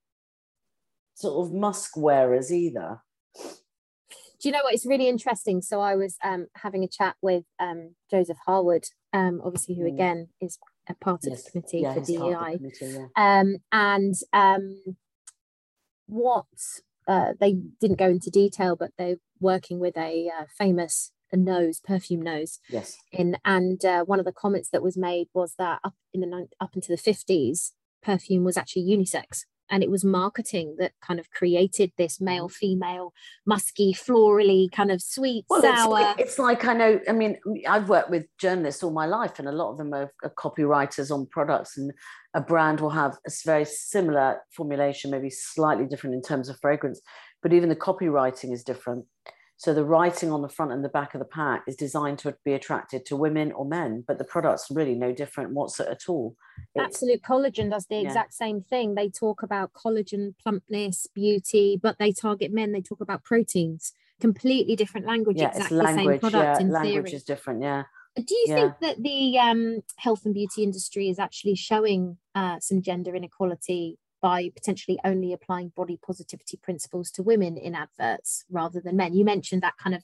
sort of musk wearers either. Do you know what? It's really interesting. So I was um, having a chat with um, Joseph Harwood, um, obviously, who Mm. again is a part of the committee Yeah, for he's part of the DEI. committee, yeah. um, and um, what uh, they didn't go into detail, but they're working with a uh, famous nose, perfume nose, Yes. in, and uh, one of the comments that was made was that up in the up into the fifties, perfume was actually unisex. And it was marketing that kind of created this male mm. female, musky, florally, kind of sweet, Well, it's sour. like, it's like I know. I mean, I've worked with journalists all my life, and a lot of them are, are copywriters on products. And a brand will have a very similar formulation, maybe slightly different in terms of fragrance, but even the copywriting is different. So the writing on the front and the back of the pack is designed to be attracted to women or men, but the product's really no different what's at all. It's- Absolute Collagen does the Yeah. exact same thing. They talk about collagen, plumpness, beauty, but they target men. They talk about proteins. Completely different language. yeah, it's exactly the same product Yeah, in language theory. is different. Yeah. Do you yeah. think that the um, health and beauty industry is actually showing uh, some gender inequality by potentially only applying body positivity principles to women in adverts rather than men? You mentioned that kind of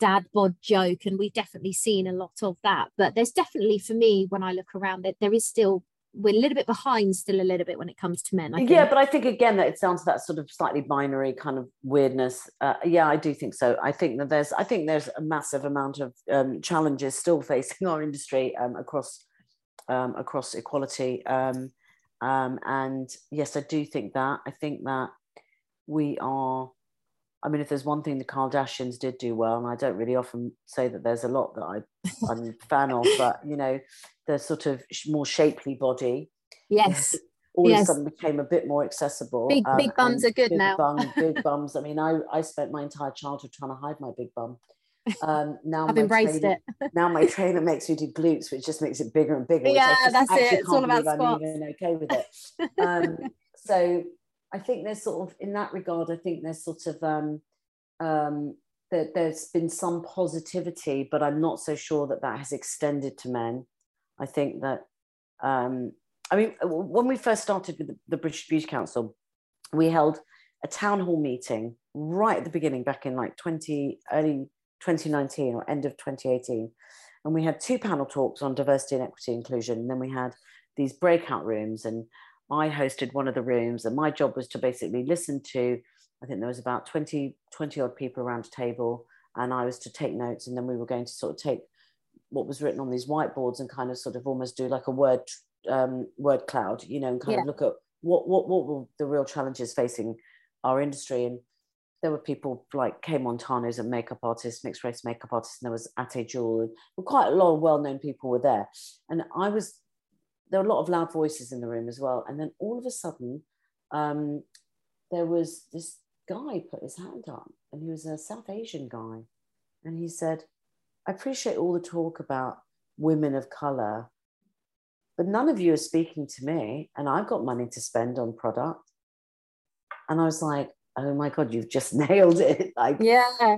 dad bod joke and we've definitely seen a lot of that. But there's definitely for me when i look around that there is still we're a little bit behind still a little bit when it comes to men I yeah but i think again that it's down to that sort of slightly binary kind of weirdness. Uh, yeah i do think so. I think that there's i think there's a massive amount of um, challenges still facing our industry um, across um, across equality. Um, um, and yes i do think that i think that we are I mean, if there's one thing the Kardashians did do well, and I don't really often say that there's a lot that I, I'm a fan of, but you know, the sort of more shapely body. Yes. all yes. of a sudden became a bit more accessible. Big um, big bums are good big now. Bum, big bums. I mean, I, I spent my entire childhood trying to hide my big bum. Um, now I've embraced trainer, it. now my trainer makes me do glutes, which just makes it bigger and bigger. Yeah, that's it. It's all about squats. I'm even okay with it. Um, so I think there's sort of in that regard, I think there's sort of um, um, that there's been some positivity, but I'm not so sure that that has extended to men. I think that um, I mean when we first started with the, the British Beauty Council, we held a town hall meeting right at the beginning, back in like 20 early 2019 or end of 2018, and we had two panel talks on diversity and equity inclusion, and then we had these breakout rooms. And I hosted one of the rooms, and my job was to basically listen to, I think there was about 20, 20 odd people around a table, and I was to take notes, and then we were going to sort of take what was written on these whiteboards and kind of sort of almost do like a word um, word cloud, you know, and kind yeah. of look at what what what were the real challenges facing our industry. And there were people like Kay Montano a makeup artist, mixed race makeup artist, and there was Ateh Jewel, and quite a lot of well-known people were there. And I was there were a lot of loud voices in the room as well. And then all of a sudden, um, there was this guy put his hand up, and he was a South Asian guy, and he said, "I appreciate all the talk about women of color, but none of you are speaking to me, and I've got money to spend on product." And I was like, "Oh my god, you've just nailed it!" Like, yeah,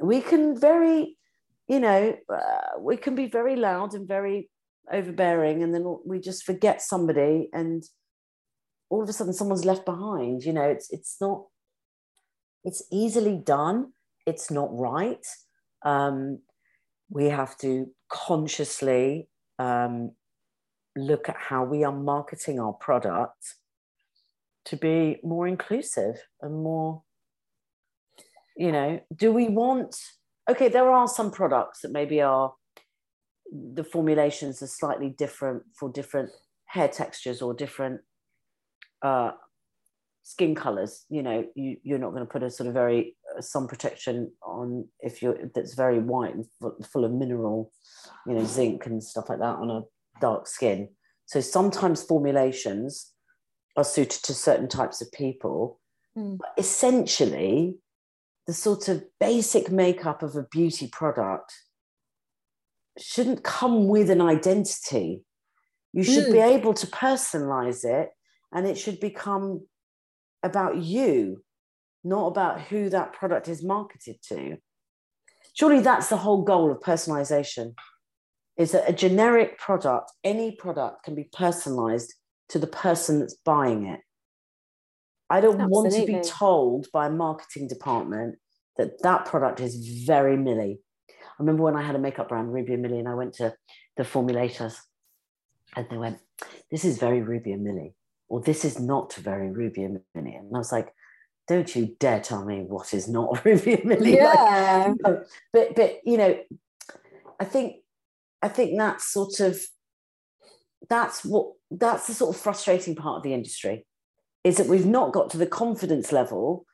we can very, you know, uh, we can be very loud and very overbearing and then we just forget somebody and all of a sudden someone's left behind. You know it's it's not it's easily done. It's not right. Um, we have to consciously um, look at how we are marketing our product to be more inclusive and more you know do we want okay there are some products that maybe are the formulations are slightly different for different hair textures or different uh, skin colors. You know, you, you're not going to put a sort of very uh, sun protection on if you're that's very white and full of mineral, you know, zinc and stuff like that on a dark skin. So sometimes formulations are suited to certain types of people. Mm. But essentially, the sort of basic makeup of a beauty product shouldn't come with an identity. You should mm. be hmm. able to personalize it and it should become about you, not about who that product is marketed to. Surely that's the whole goal of personalization is that a generic product, any product can be personalized to the person that's buying it. I don't Absolutely. want to be told by a marketing department that that product is very Millie I remember when I had a makeup brand, Ruby and Millie, and I went to the formulators and they went, This is very Ruby and Millie, or this is not very Ruby and Millie. And I was like, Don't you dare tell me what is not Ruby and Millie. Yeah. Like, but but you know, I think I think that's sort of that's what that's the sort of frustrating part of the industry is that we've not got to the confidence level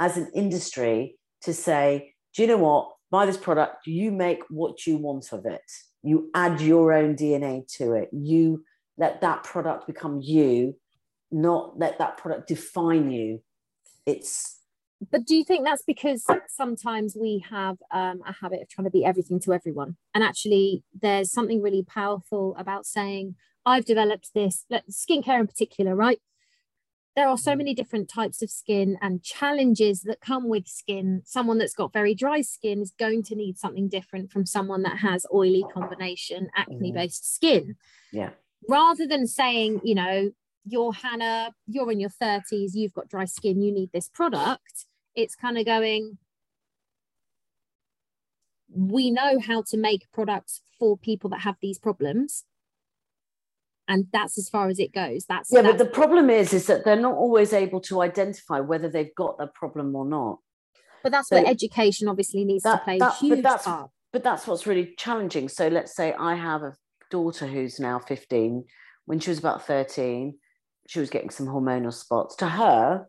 as an industry to say, do you know what? buy this product, you make what you want of it. You add your own DNA to it. You let that product become you, not let that product define you. It's but do you think that's because sometimes we have um, a habit of trying to be everything to everyone and actually there's something really powerful about saying i've developed this skincare in particular right there are so mm. many different types of skin and challenges that come with skin. Someone that's got very dry skin is going to need something different from someone that has oily combination acne based mm. skin. Yeah. Rather than saying, you know, you're Hannah, you're in your 30s, you've got dry skin, you need this product, it's kind of going, we know how to make products for people that have these problems and that's as far as it goes. That's yeah that's, but the problem is is that they're not always able to identify whether they've got that problem or not. But that's so where education obviously needs that, to play that, a huge but that's, part. but that's what's really challenging. So let's say i have a daughter who's now 15 when she was about 13 she was getting some hormonal spots. To her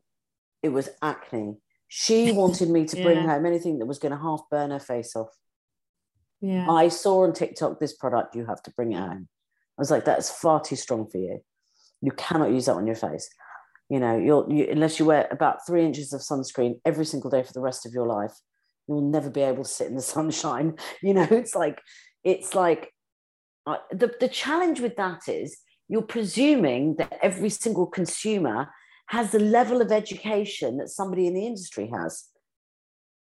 it was acne. She wanted me to yeah. bring home anything that was going to half burn her face off. Yeah. I saw on tiktok this product you have to bring it home I was like, that's far too strong for you. You cannot use that on your face. You know, you'll you, unless you wear about three inches of sunscreen every single day for the rest of your life, you'll never be able to sit in the sunshine. You know, it's like it's like uh, the the challenge with that is you're presuming that every single consumer has the level of education that somebody in the industry has.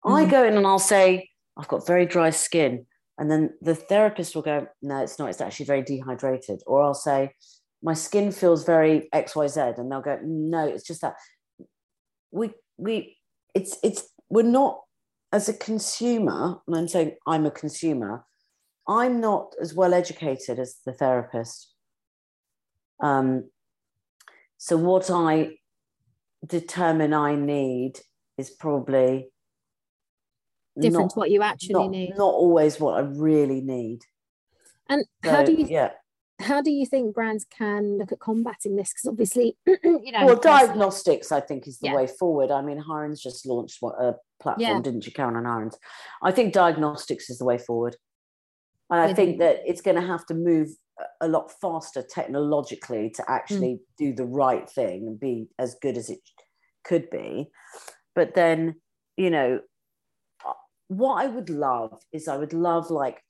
Mm. I go in and I'll say, I've got very dry skin. And then the therapist will go, no, it's not, it's actually very dehydrated. Or I'll say, my skin feels very XYZ. And they'll go, no, it's just that we, we, it's, it's, we're not, as a consumer, and I'm saying I'm a consumer, I'm not as well educated as the therapist. Um, so what I determine I need is probably different not, to what you actually not, need. Not always what I really need. And so, how do you yeah. How do you think brands can look at combating this? Because obviously, you know. Well, diagnostics, I think, is the yeah. way forward. I mean, Hirons just launched what a platform, yeah. didn't you, Caroline Hirons? I think diagnostics is the way forward. And I think that it's going to have to move a lot faster technologically to actually mm. do the right thing and be as good as it could be. But then, you know, what I would love is I would love like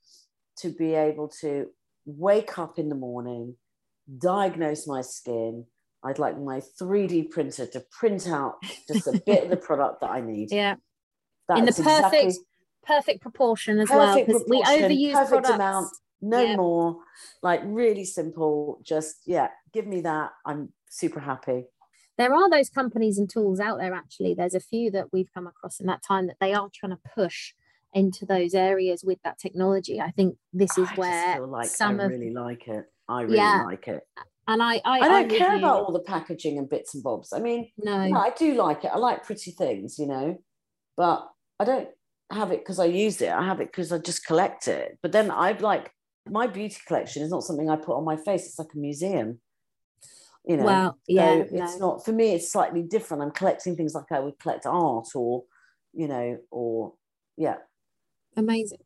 to be able to wake up in the morning, diagnose my skin. I'd like my 3D printer to print out just a bit of the product that I need. Yeah. That's in the perfect exactly, perfect proportion as well. Because we overuse perfect products. amount, no yeah. more. Like really simple. Just yeah, give me that. I'm super happy there are those companies and tools out there actually there's a few that we've come across in that time that they are trying to push into those areas with that technology i think this is I where like some I of really like it i really yeah, like it and I, I, I don't I care about all the packaging and bits and bobs. I mean, no, yeah, I do like it. I like pretty things, you know, but I don't have it because I use it. I have it because I just collect it. But then I like my beauty collection is not something I put on my face. It's like a museum you know well yeah so it's no. not for me it's slightly different. I'm collecting things like i would collect art or you know or yeah. Amazing.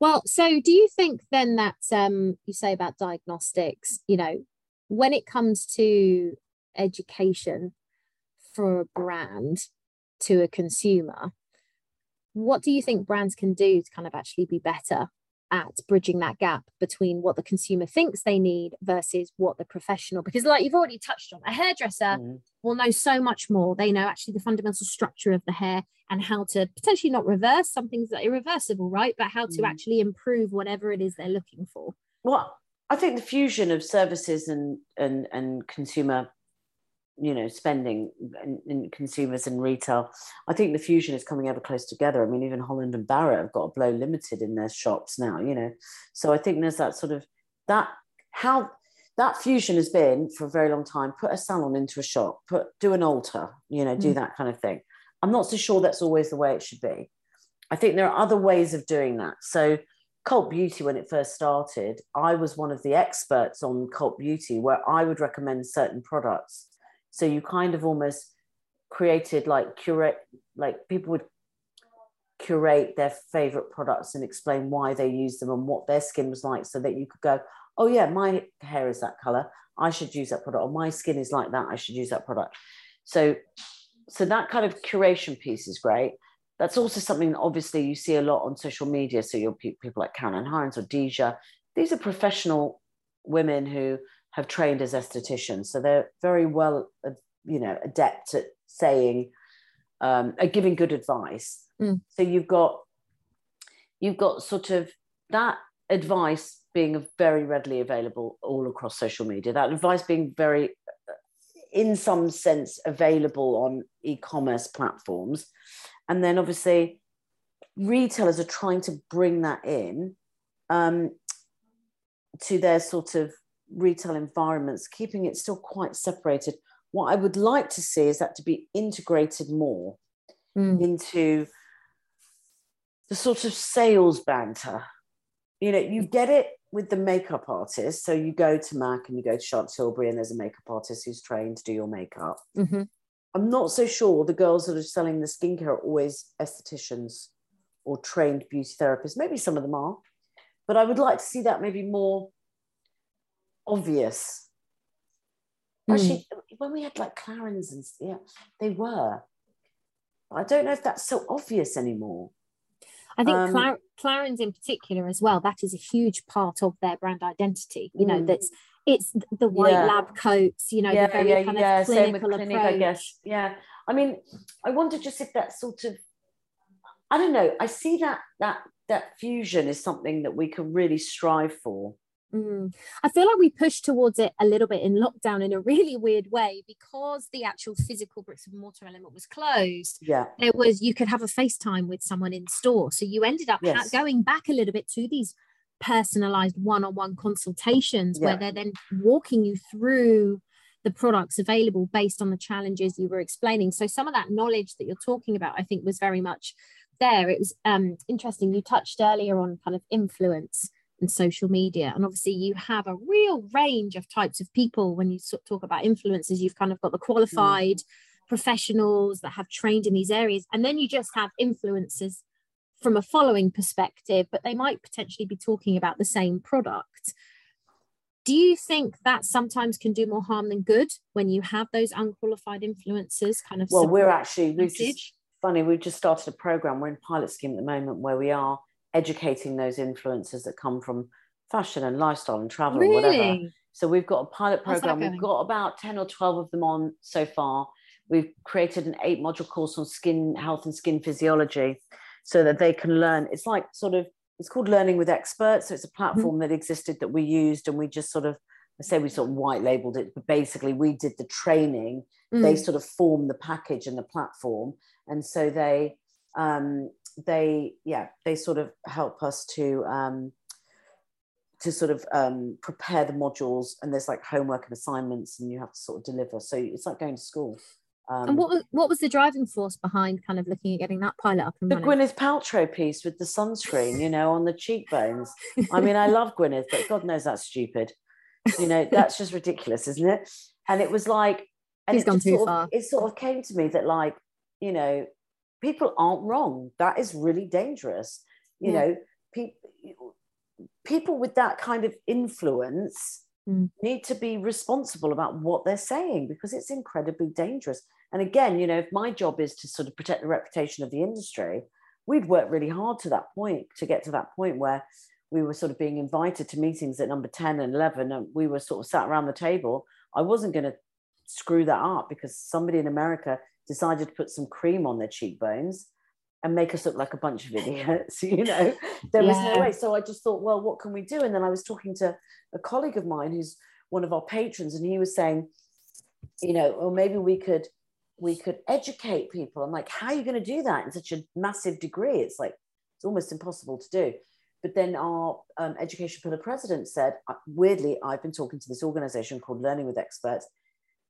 Well so do you think then that um you say about diagnostics you know when it comes to education for a brand to a consumer what do you think brands can do to kind of actually be better at bridging that gap between what the consumer thinks they need versus what the professional because like you've already touched on a hairdresser mm. will know so much more they know actually the fundamental structure of the hair and how to potentially not reverse some things that are irreversible right but how to mm. actually improve whatever it is they're looking for well i think the fusion of services and and and consumer you know spending in, in, consumers and retail. I think the fusion is coming ever close together. I mean even holland and barrett have got a blow limited in their shops now you know. So i think there's that sort of that how that fusion has been for a very long time. Put a salon into a shop put do an Ulta you know do mm. that kind of thing. I'm not so sure that's always the way it should be. I think there are other ways of doing that. So cult beauty when it first started i was one of the experts on cult beauty where i would recommend certain products so you kind of almost created like curate, like people would curate their favorite products and explain why they use them and what their skin was like so that you could go, oh yeah, my hair is that color. I should use that product. Or my skin is like that. I should use that product. So, so that kind of curation piece is great. That's also something that obviously you see a lot on social media. So you'll people like Caroline Hirons or Dija. These are professional women who have trained as estheticians, so they're very well, uh, you know, adept at saying, um, at giving good advice. Mm. So you've got, you've got sort of that advice being very readily available all across social media. That advice being very, uh, in some sense, available on e-commerce platforms, and then obviously retailers are trying to bring that in um, to their sort of retail environments, keeping it still quite separated. What I would like to see is that to be integrated more mm. into the sort of sales banter. You know, you get it with the makeup artist. So you go to Mac and you go to Charlotte Tilbury, and there's a makeup artist who's trained to do your makeup. Mm-hmm. I'm not so sure the girls that are selling the skincare are always estheticians or trained beauty therapists. Maybe some of them are, but I would like to see that maybe more obvious. Mm. Actually, when we had like Clarins and yeah, they were. I don't know if that's so obvious anymore. I think um, Clar- Clarins in particular as well. That is a huge part of their brand identity. You know, mm. that's it's the white yeah. lab coats. You know, yeah, the very yeah, kind yeah. of clinical clinic. I guess. Yeah. I mean, I wonder just if that sort of, I don't know. I see that that that fusion is something that we can really strive for. Mm. I feel like we pushed towards it a little bit in lockdown in a really weird way because the actual physical bricks and mortar element was closed. Yeah, there was you could have a FaceTime with someone in store, so you ended up yes. going back a little bit to these personalized one-on-one consultations yeah. where they're then walking you through the products available based on the challenges you were explaining. So some of that knowledge that you're talking about, I think, was very much there. It was um, interesting. You touched earlier on kind of influence and social media. And obviously, you have a real range of types of people when you talk about influencers. You've kind of got the qualified mm. professionals that have trained in these areas, and then you just have influencers from a following perspective, but they might potentially be talking about the same product. Do you think that sometimes can do more harm than good when you have those unqualified influencers kind of? Well, we're actually we've just, funny. We've just started a program. We're in pilot scheme at the moment where we are educating those influencers that come from fashion and lifestyle and travel really? and whatever. So we've got a pilot program. We've got about 10 or 12 of them on so far. We've created an eight module course on skin health and skin physiology so that they can learn. It's like sort of, it's called Learning with Experts. So it's a mm-hmm. platform mm-hmm. that existed that we used and we just sort of, I say we sort of white labeled it, but basically we did the training. Mm. They sort of form the package and the platform. And so they, um, they yeah they sort of help us to um, to sort of um, prepare the modules and there's like homework and assignments and you have to sort of deliver so it's like going to school um, and what what was the driving force behind kind of looking at getting that pilot up and the running? Gwyneth Paltrow piece with the sunscreen, you know, on the cheekbones. I mean, I love Gwyneth, but God knows that's stupid. You know, that's just ridiculous, isn't it? And it was like, and He's it gone too sort far. Of, it sort of came to me that, like, you know, people aren't wrong. That is really dangerous. You yeah. know, people people with that kind of influence mm. need to be responsible about what they're saying because it's incredibly dangerous. And again, you know, if my job is to sort of protect the reputation of the industry, we'd worked really hard to that point to get to that point where we were sort of being invited to meetings at number 10 and 11 and we were sort of sat around the table. I wasn't going to screw that up because somebody in America decided to put some cream on their cheekbones and make us look like a bunch of idiots you know? There yeah. was no way. So i just thought well what can we do? And then i was talking to a colleague of mine who's one of our patrons and he was saying you know or maybe we could we could educate people. I'm like how are you going to do that in such a massive degree? It's like it's almost impossible to do. But then our um, education pillar president said uh, weirdly i've been talking to this organization called learning with experts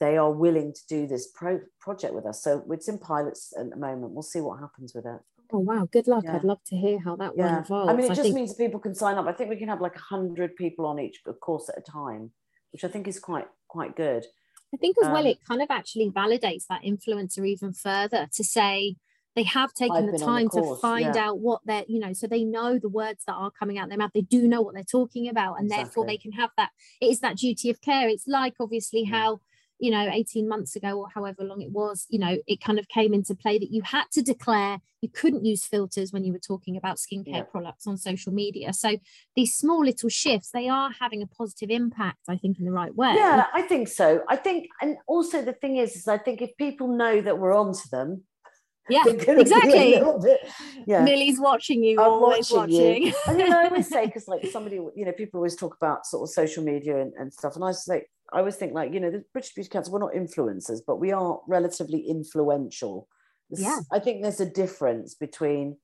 they are willing to do this pro- project with us. So it's in pilots at the moment. We'll see what happens with it. Oh wow, good luck. Yeah. I'd love to hear how that yeah. one evolves. I mean, it just think... means people can sign up. I think we can have like a hundred people on each course at a time, which I think is quite quite good. I think as um, well, it kind of actually validates that influencer even further to say they have taken the time the course, to find yeah. out what they're, you know, so they know the words that are coming out their mouth. They do know what they're talking about, and exactly. therefore they can have that. It is that duty of care. It's like obviously how you know 18 months ago or however long it was you know it kind of came into play that you had to declare you couldn't use filters when you were talking about skincare yeah. products on social media so these small little shifts they are having a positive impact i think in the right way yeah i think so i think and also the thing is is i think if people know that we're onto them yeah, exactly. Yeah. Millie's watching you, I'm always watching. watching. You. and you know, I always say, because like somebody, you know, people always talk about sort of social media and, and stuff. And I was like, I always think like, you know, the British Beauty Council, we're not influencers, but we are relatively influential. yeah. I think there's a difference between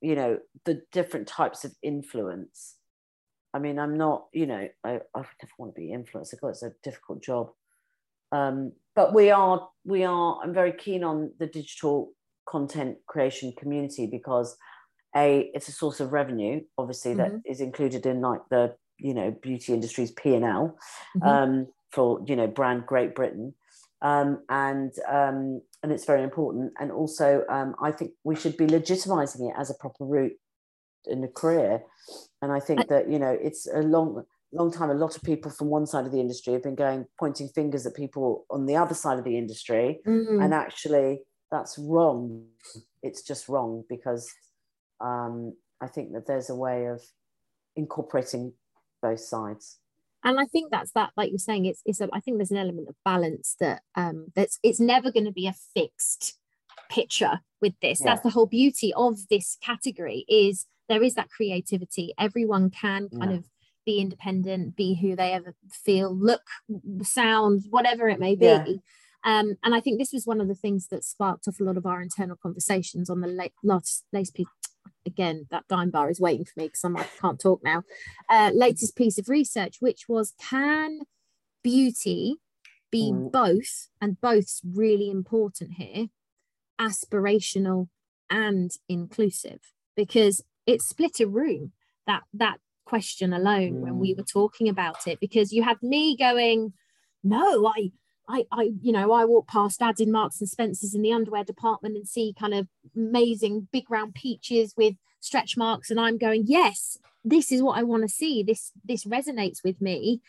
you know the different types of influence i mean i'm not you know i, I never want to be influencer because it's a difficult job um, but we are we are i'm very keen on the digital content creation community because a it's a source of revenue obviously mm-hmm. that is included in like the you know beauty industry's p&l mm-hmm. um, for you know brand great britain. Um, and um, and it's very important. And also um, i think we should be legitimizing it as a proper route in a career. And i think that you know it's a long long time a lot of people from one side of the industry have been going pointing fingers at people on the other side of the industry. Mm. and actually that's wrong. It's just wrong because um, i think that there's a way of incorporating both sides and i think that's that like you're saying it's, it's a, i think there's an element of balance that um that's it's never going to be a fixed picture with this yeah. that's the whole beauty of this category is there is that creativity everyone can kind yeah. of be independent, be who they ever feel, look, sound, whatever it may be. Yeah. Um, and I think this was one of the things that sparked off a lot of our internal conversations on the late, last lace piece. Again, that dime bar is waiting for me because I can't talk now. Uh, latest piece of research, which was can beauty be mm. both, and both's really important here, aspirational and inclusive, because it split a room. That that question alone mm. when we mm. were talking about it because you had me going no i I, I, you know, I walk past ads in Marks and Spencers in the underwear department and see kind of amazing big round peaches with stretch marks, and I'm going, yes, this is what I want to see. This this resonates with me.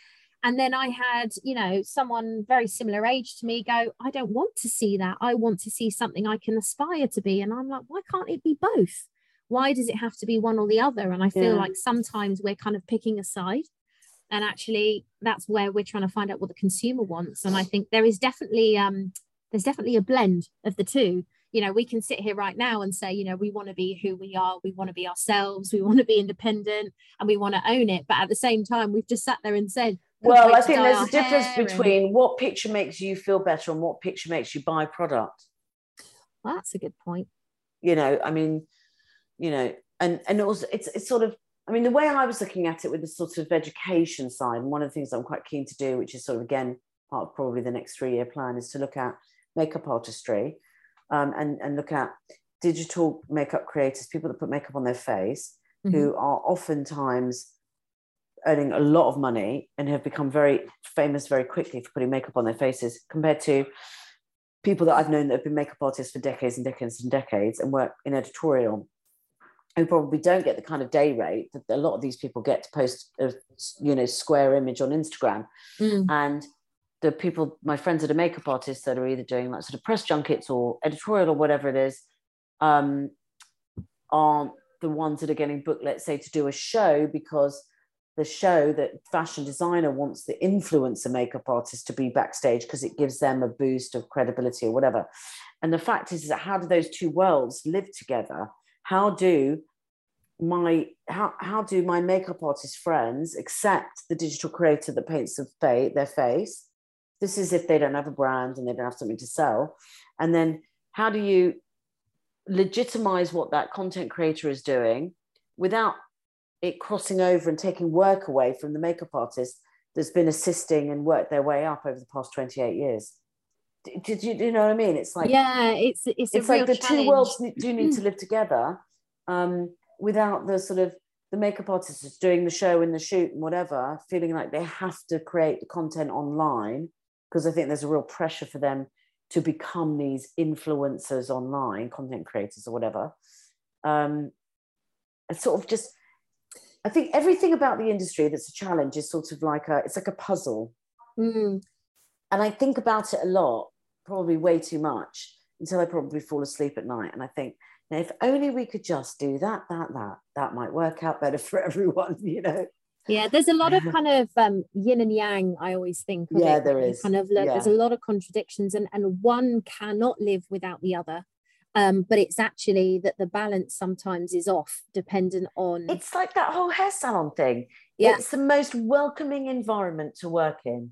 And then I had, you know, someone very similar age to me go, I don't want to see that. I want to see something I can aspire to be. And I'm like, why can't it be both? why does it have to be one or the other and i feel yeah. like sometimes we're kind of picking a side and actually that's where we're trying to find out what the consumer wants. And i think there is definitely um there's definitely a blend of the two. You know we can sit here right now and say you know we want to be who we are we want to be ourselves we want to be independent and we want to own it. But at the same time we've just sat there and said well i think there's a difference between and... what picture makes you feel better and what picture makes you buy product. Well, that's a good point. You know i mean you know, and and also it's it's sort of I mean the way I was looking at it with the sort of education side, and one of the things I'm quite keen to do, which is sort of again part of probably the next three year plan, is to look at makeup artistry, um, and and look at digital makeup creators, people that put makeup on their face, mm-hmm. who are oftentimes earning a lot of money and have become very famous very quickly for putting makeup on their faces compared to people that I've known that have been makeup artists for decades and decades and decades and work in editorial who probably don't get the kind of day rate that a lot of these people get to post a you know square image on Instagram. Mm. And the people, my friends that are makeup artists that are either doing like sort of press junkets or editorial or whatever it is, um, aren't the ones that are getting booked, let's say, to do a show because the show that fashion designer wants the influencer makeup artist to be backstage because it gives them a boost of credibility or whatever. And the fact is, is that how do those two worlds live together? How do my how, how do my makeup artist friends accept the digital creator that paints their face? This is if they don't have a brand and they don't have something to sell. And then how do you legitimize what that content creator is doing without it crossing over and taking work away from the makeup artist that's been assisting and worked their way up over the past 28 years did you, you know what I mean? It's like yeah, it's it's, it's like the challenge. two worlds do need to live together um, without the sort of the makeup artists doing the show and the shoot and whatever, feeling like they have to create the content online because I think there's a real pressure for them to become these influencers online, content creators or whatever. Um, it's sort of just, I think everything about the industry that's a challenge is sort of like a, it's like a puzzle. Mm. And I think about it a lot, probably way too much until I probably fall asleep at night. And I think, now, if only we could just do that, that, that, that might work out better for everyone, you know. Yeah, there's a lot of kind of um, yin and yang. I always think. yeah, it. there is. Kind of look, yeah. there's a lot of contradictions, and and one cannot live without the other. Um, but it's actually that the balance sometimes is off, dependent on. It's like that whole hair salon thing. Yeah. It's the most welcoming environment to work in.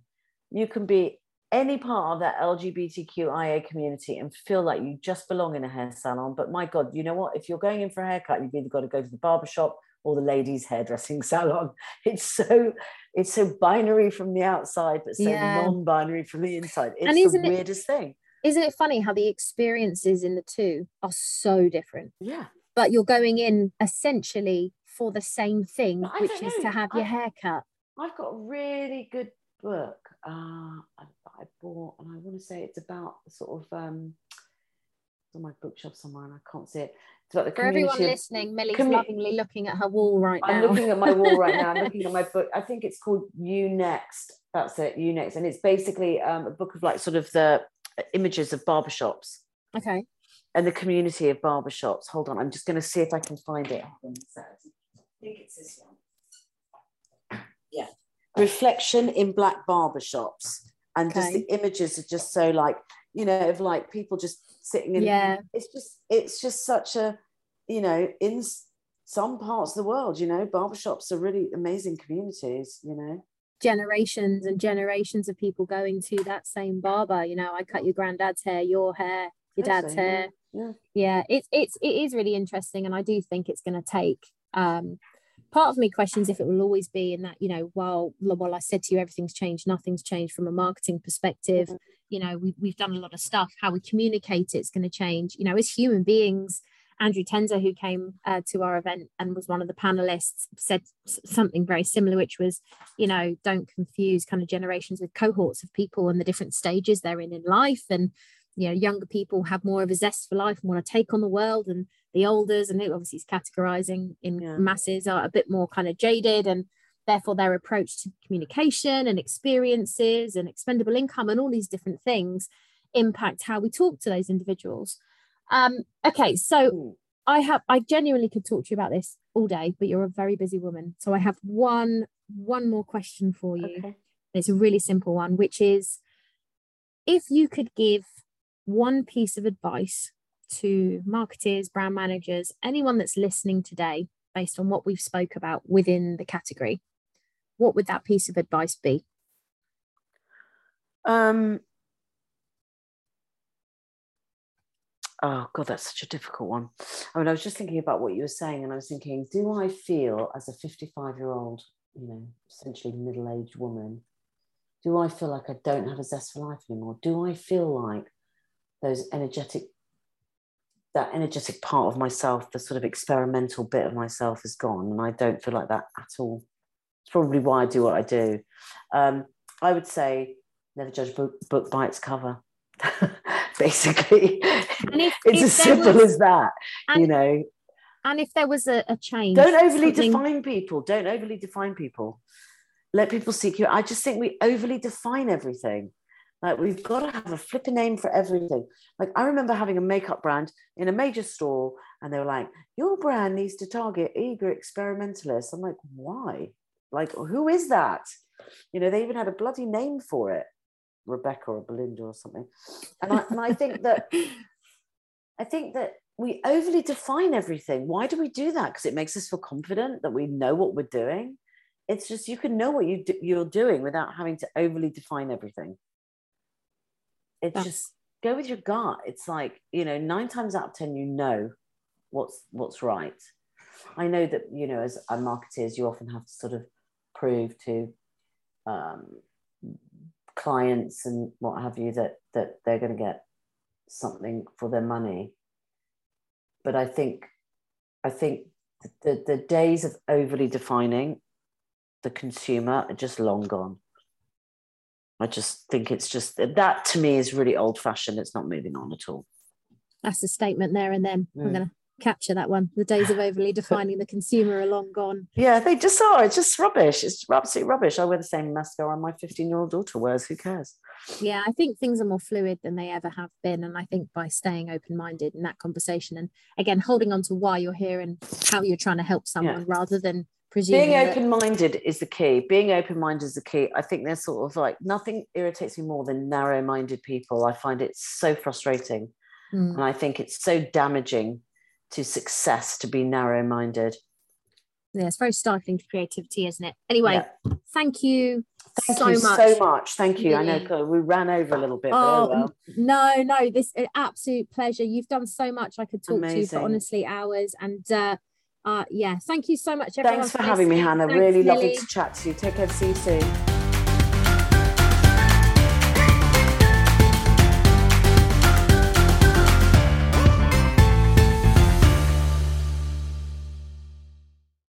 You can be any part of that LGBTQIA community and feel like you just belong in a hair salon. But my God, you know what? If you're going in for a haircut, you've either got to go to the barber shop or the ladies' hairdressing salon. It's so it's so binary from the outside, but so yeah. non-binary from the inside. It's the weirdest it, thing. Isn't it funny how the experiences in the two are so different? Yeah. But you're going in essentially for the same thing, which is to have your hair cut. I've got a really good book uh, I, bought, and I want to say it's about sort of um, it's on my bookshelf somewhere, and I can't see it. It's about the For everyone listening, Millie's commu- lovingly looking at her wall right now. I'm looking at my wall right now. I'm looking at my book. I think it's called You Next. That's it, You Next, and it's basically um, a book of like sort of the images of barbershops. Okay. And the community of barbershops. Hold on, I'm just going to see if I can find it. I think it's this one. Yeah reflection in black barbershops and okay. just the images are just so like you know of like people just sitting in yeah it's just it's just such a you know in some parts of the world you know barbershops are really amazing communities you know generations and generations of people going to that same barber you know i cut your granddad's hair your hair your dad's hair yeah. yeah yeah it's it's it is really interesting and i do think it's going to take um part of me questions if it will always be in that you know while while i said to you everything's changed nothing's changed from a marketing perspective mm-hmm. you know we, we've done a lot of stuff how we communicate it's going to change you know as human beings andrew tenzer who came uh, to our event and was one of the panelists said something very similar which was you know don't confuse kind of generations with cohorts of people and the different stages they're in in life and you know younger people have more of a zest for life and want to take on the world and the olders and obviously is categorizing in yeah. masses are a bit more kind of jaded and therefore their approach to communication and experiences and expendable income and all these different things impact how we talk to those individuals um okay so i have i genuinely could talk to you about this all day but you're a very busy woman so i have one one more question for you okay. it's a really simple one which is if you could give one piece of advice to marketers, brand managers, anyone that's listening today based on what we've spoke about within the category, what would that piece of advice be? Um, oh god that's such a difficult one i mean i was just thinking about what you were saying and i was thinking do i feel as a 55 year old you know essentially middle-aged woman do i feel like i don't have a zest for life anymore do i feel like those energetic that energetic part of myself the sort of experimental bit of myself is gone and i don't feel like that at all. It's probably why i do what i do. Um, i would say never judge book, book by its cover basically. If, it's if as simple was, as that and, you know? and if there was a, a change don't overly something... define people. Don't overly define people. Let people seek you. I just think we overly define everything like we've got to have a flipping name for everything. Like I remember having a makeup brand in a major store, and they were like, "Your brand needs to target eager experimentalists." I'm like, "Why? Like who is that?" You know, they even had a bloody name for it, Rebecca or Belinda or something. And I and I think that I think that we overly define everything. Why do we do that? Because it makes us feel confident that we know what we're doing. It's just you can know what you do, you're doing without having to overly define everything. It's yeah. just go with your gut. It's like, you know, nine times out of 10, you know what's what's right. I know that, you know, as a marketeers, you often have to sort of prove to um, clients and what have you that that they're going to get something for their money. But I think I think the, the days of overly defining the consumer are just long gone. I just think it's just that to me is really old fashioned. It's not moving on at all. That's a statement there and then. Mm. I'm going to capture that one. The days of overly defining the consumer are long gone. Yeah, they just are. It's just rubbish. It's absolute rubbish. I wear the same mascara my 15 year old daughter wears. Who cares? Yeah, I think things are more fluid than they ever have been. And I think by staying open minded in that conversation and again, holding on to why you're here and how you're trying to help someone yeah. rather than being open-minded is the key being open-minded is the key i think there's sort of like nothing irritates me more than narrow-minded people i find it so frustrating mm. and i think it's so damaging to success to be narrow-minded yeah, it's very stifling to creativity, isn't it? Anyway, yeah. thank you Thank so you much. so much. Thank you. Really. I know we ran over a little bit. Oh, oh well. no, no, this is absolute pleasure. You've done so much. I could talk Amazing. to you for honestly hours. And uh, uh, yeah, thank you so much. Thanks for, for having me, Hannah. Thanks, really Lily. lovely to chat to you. Take care. See you soon.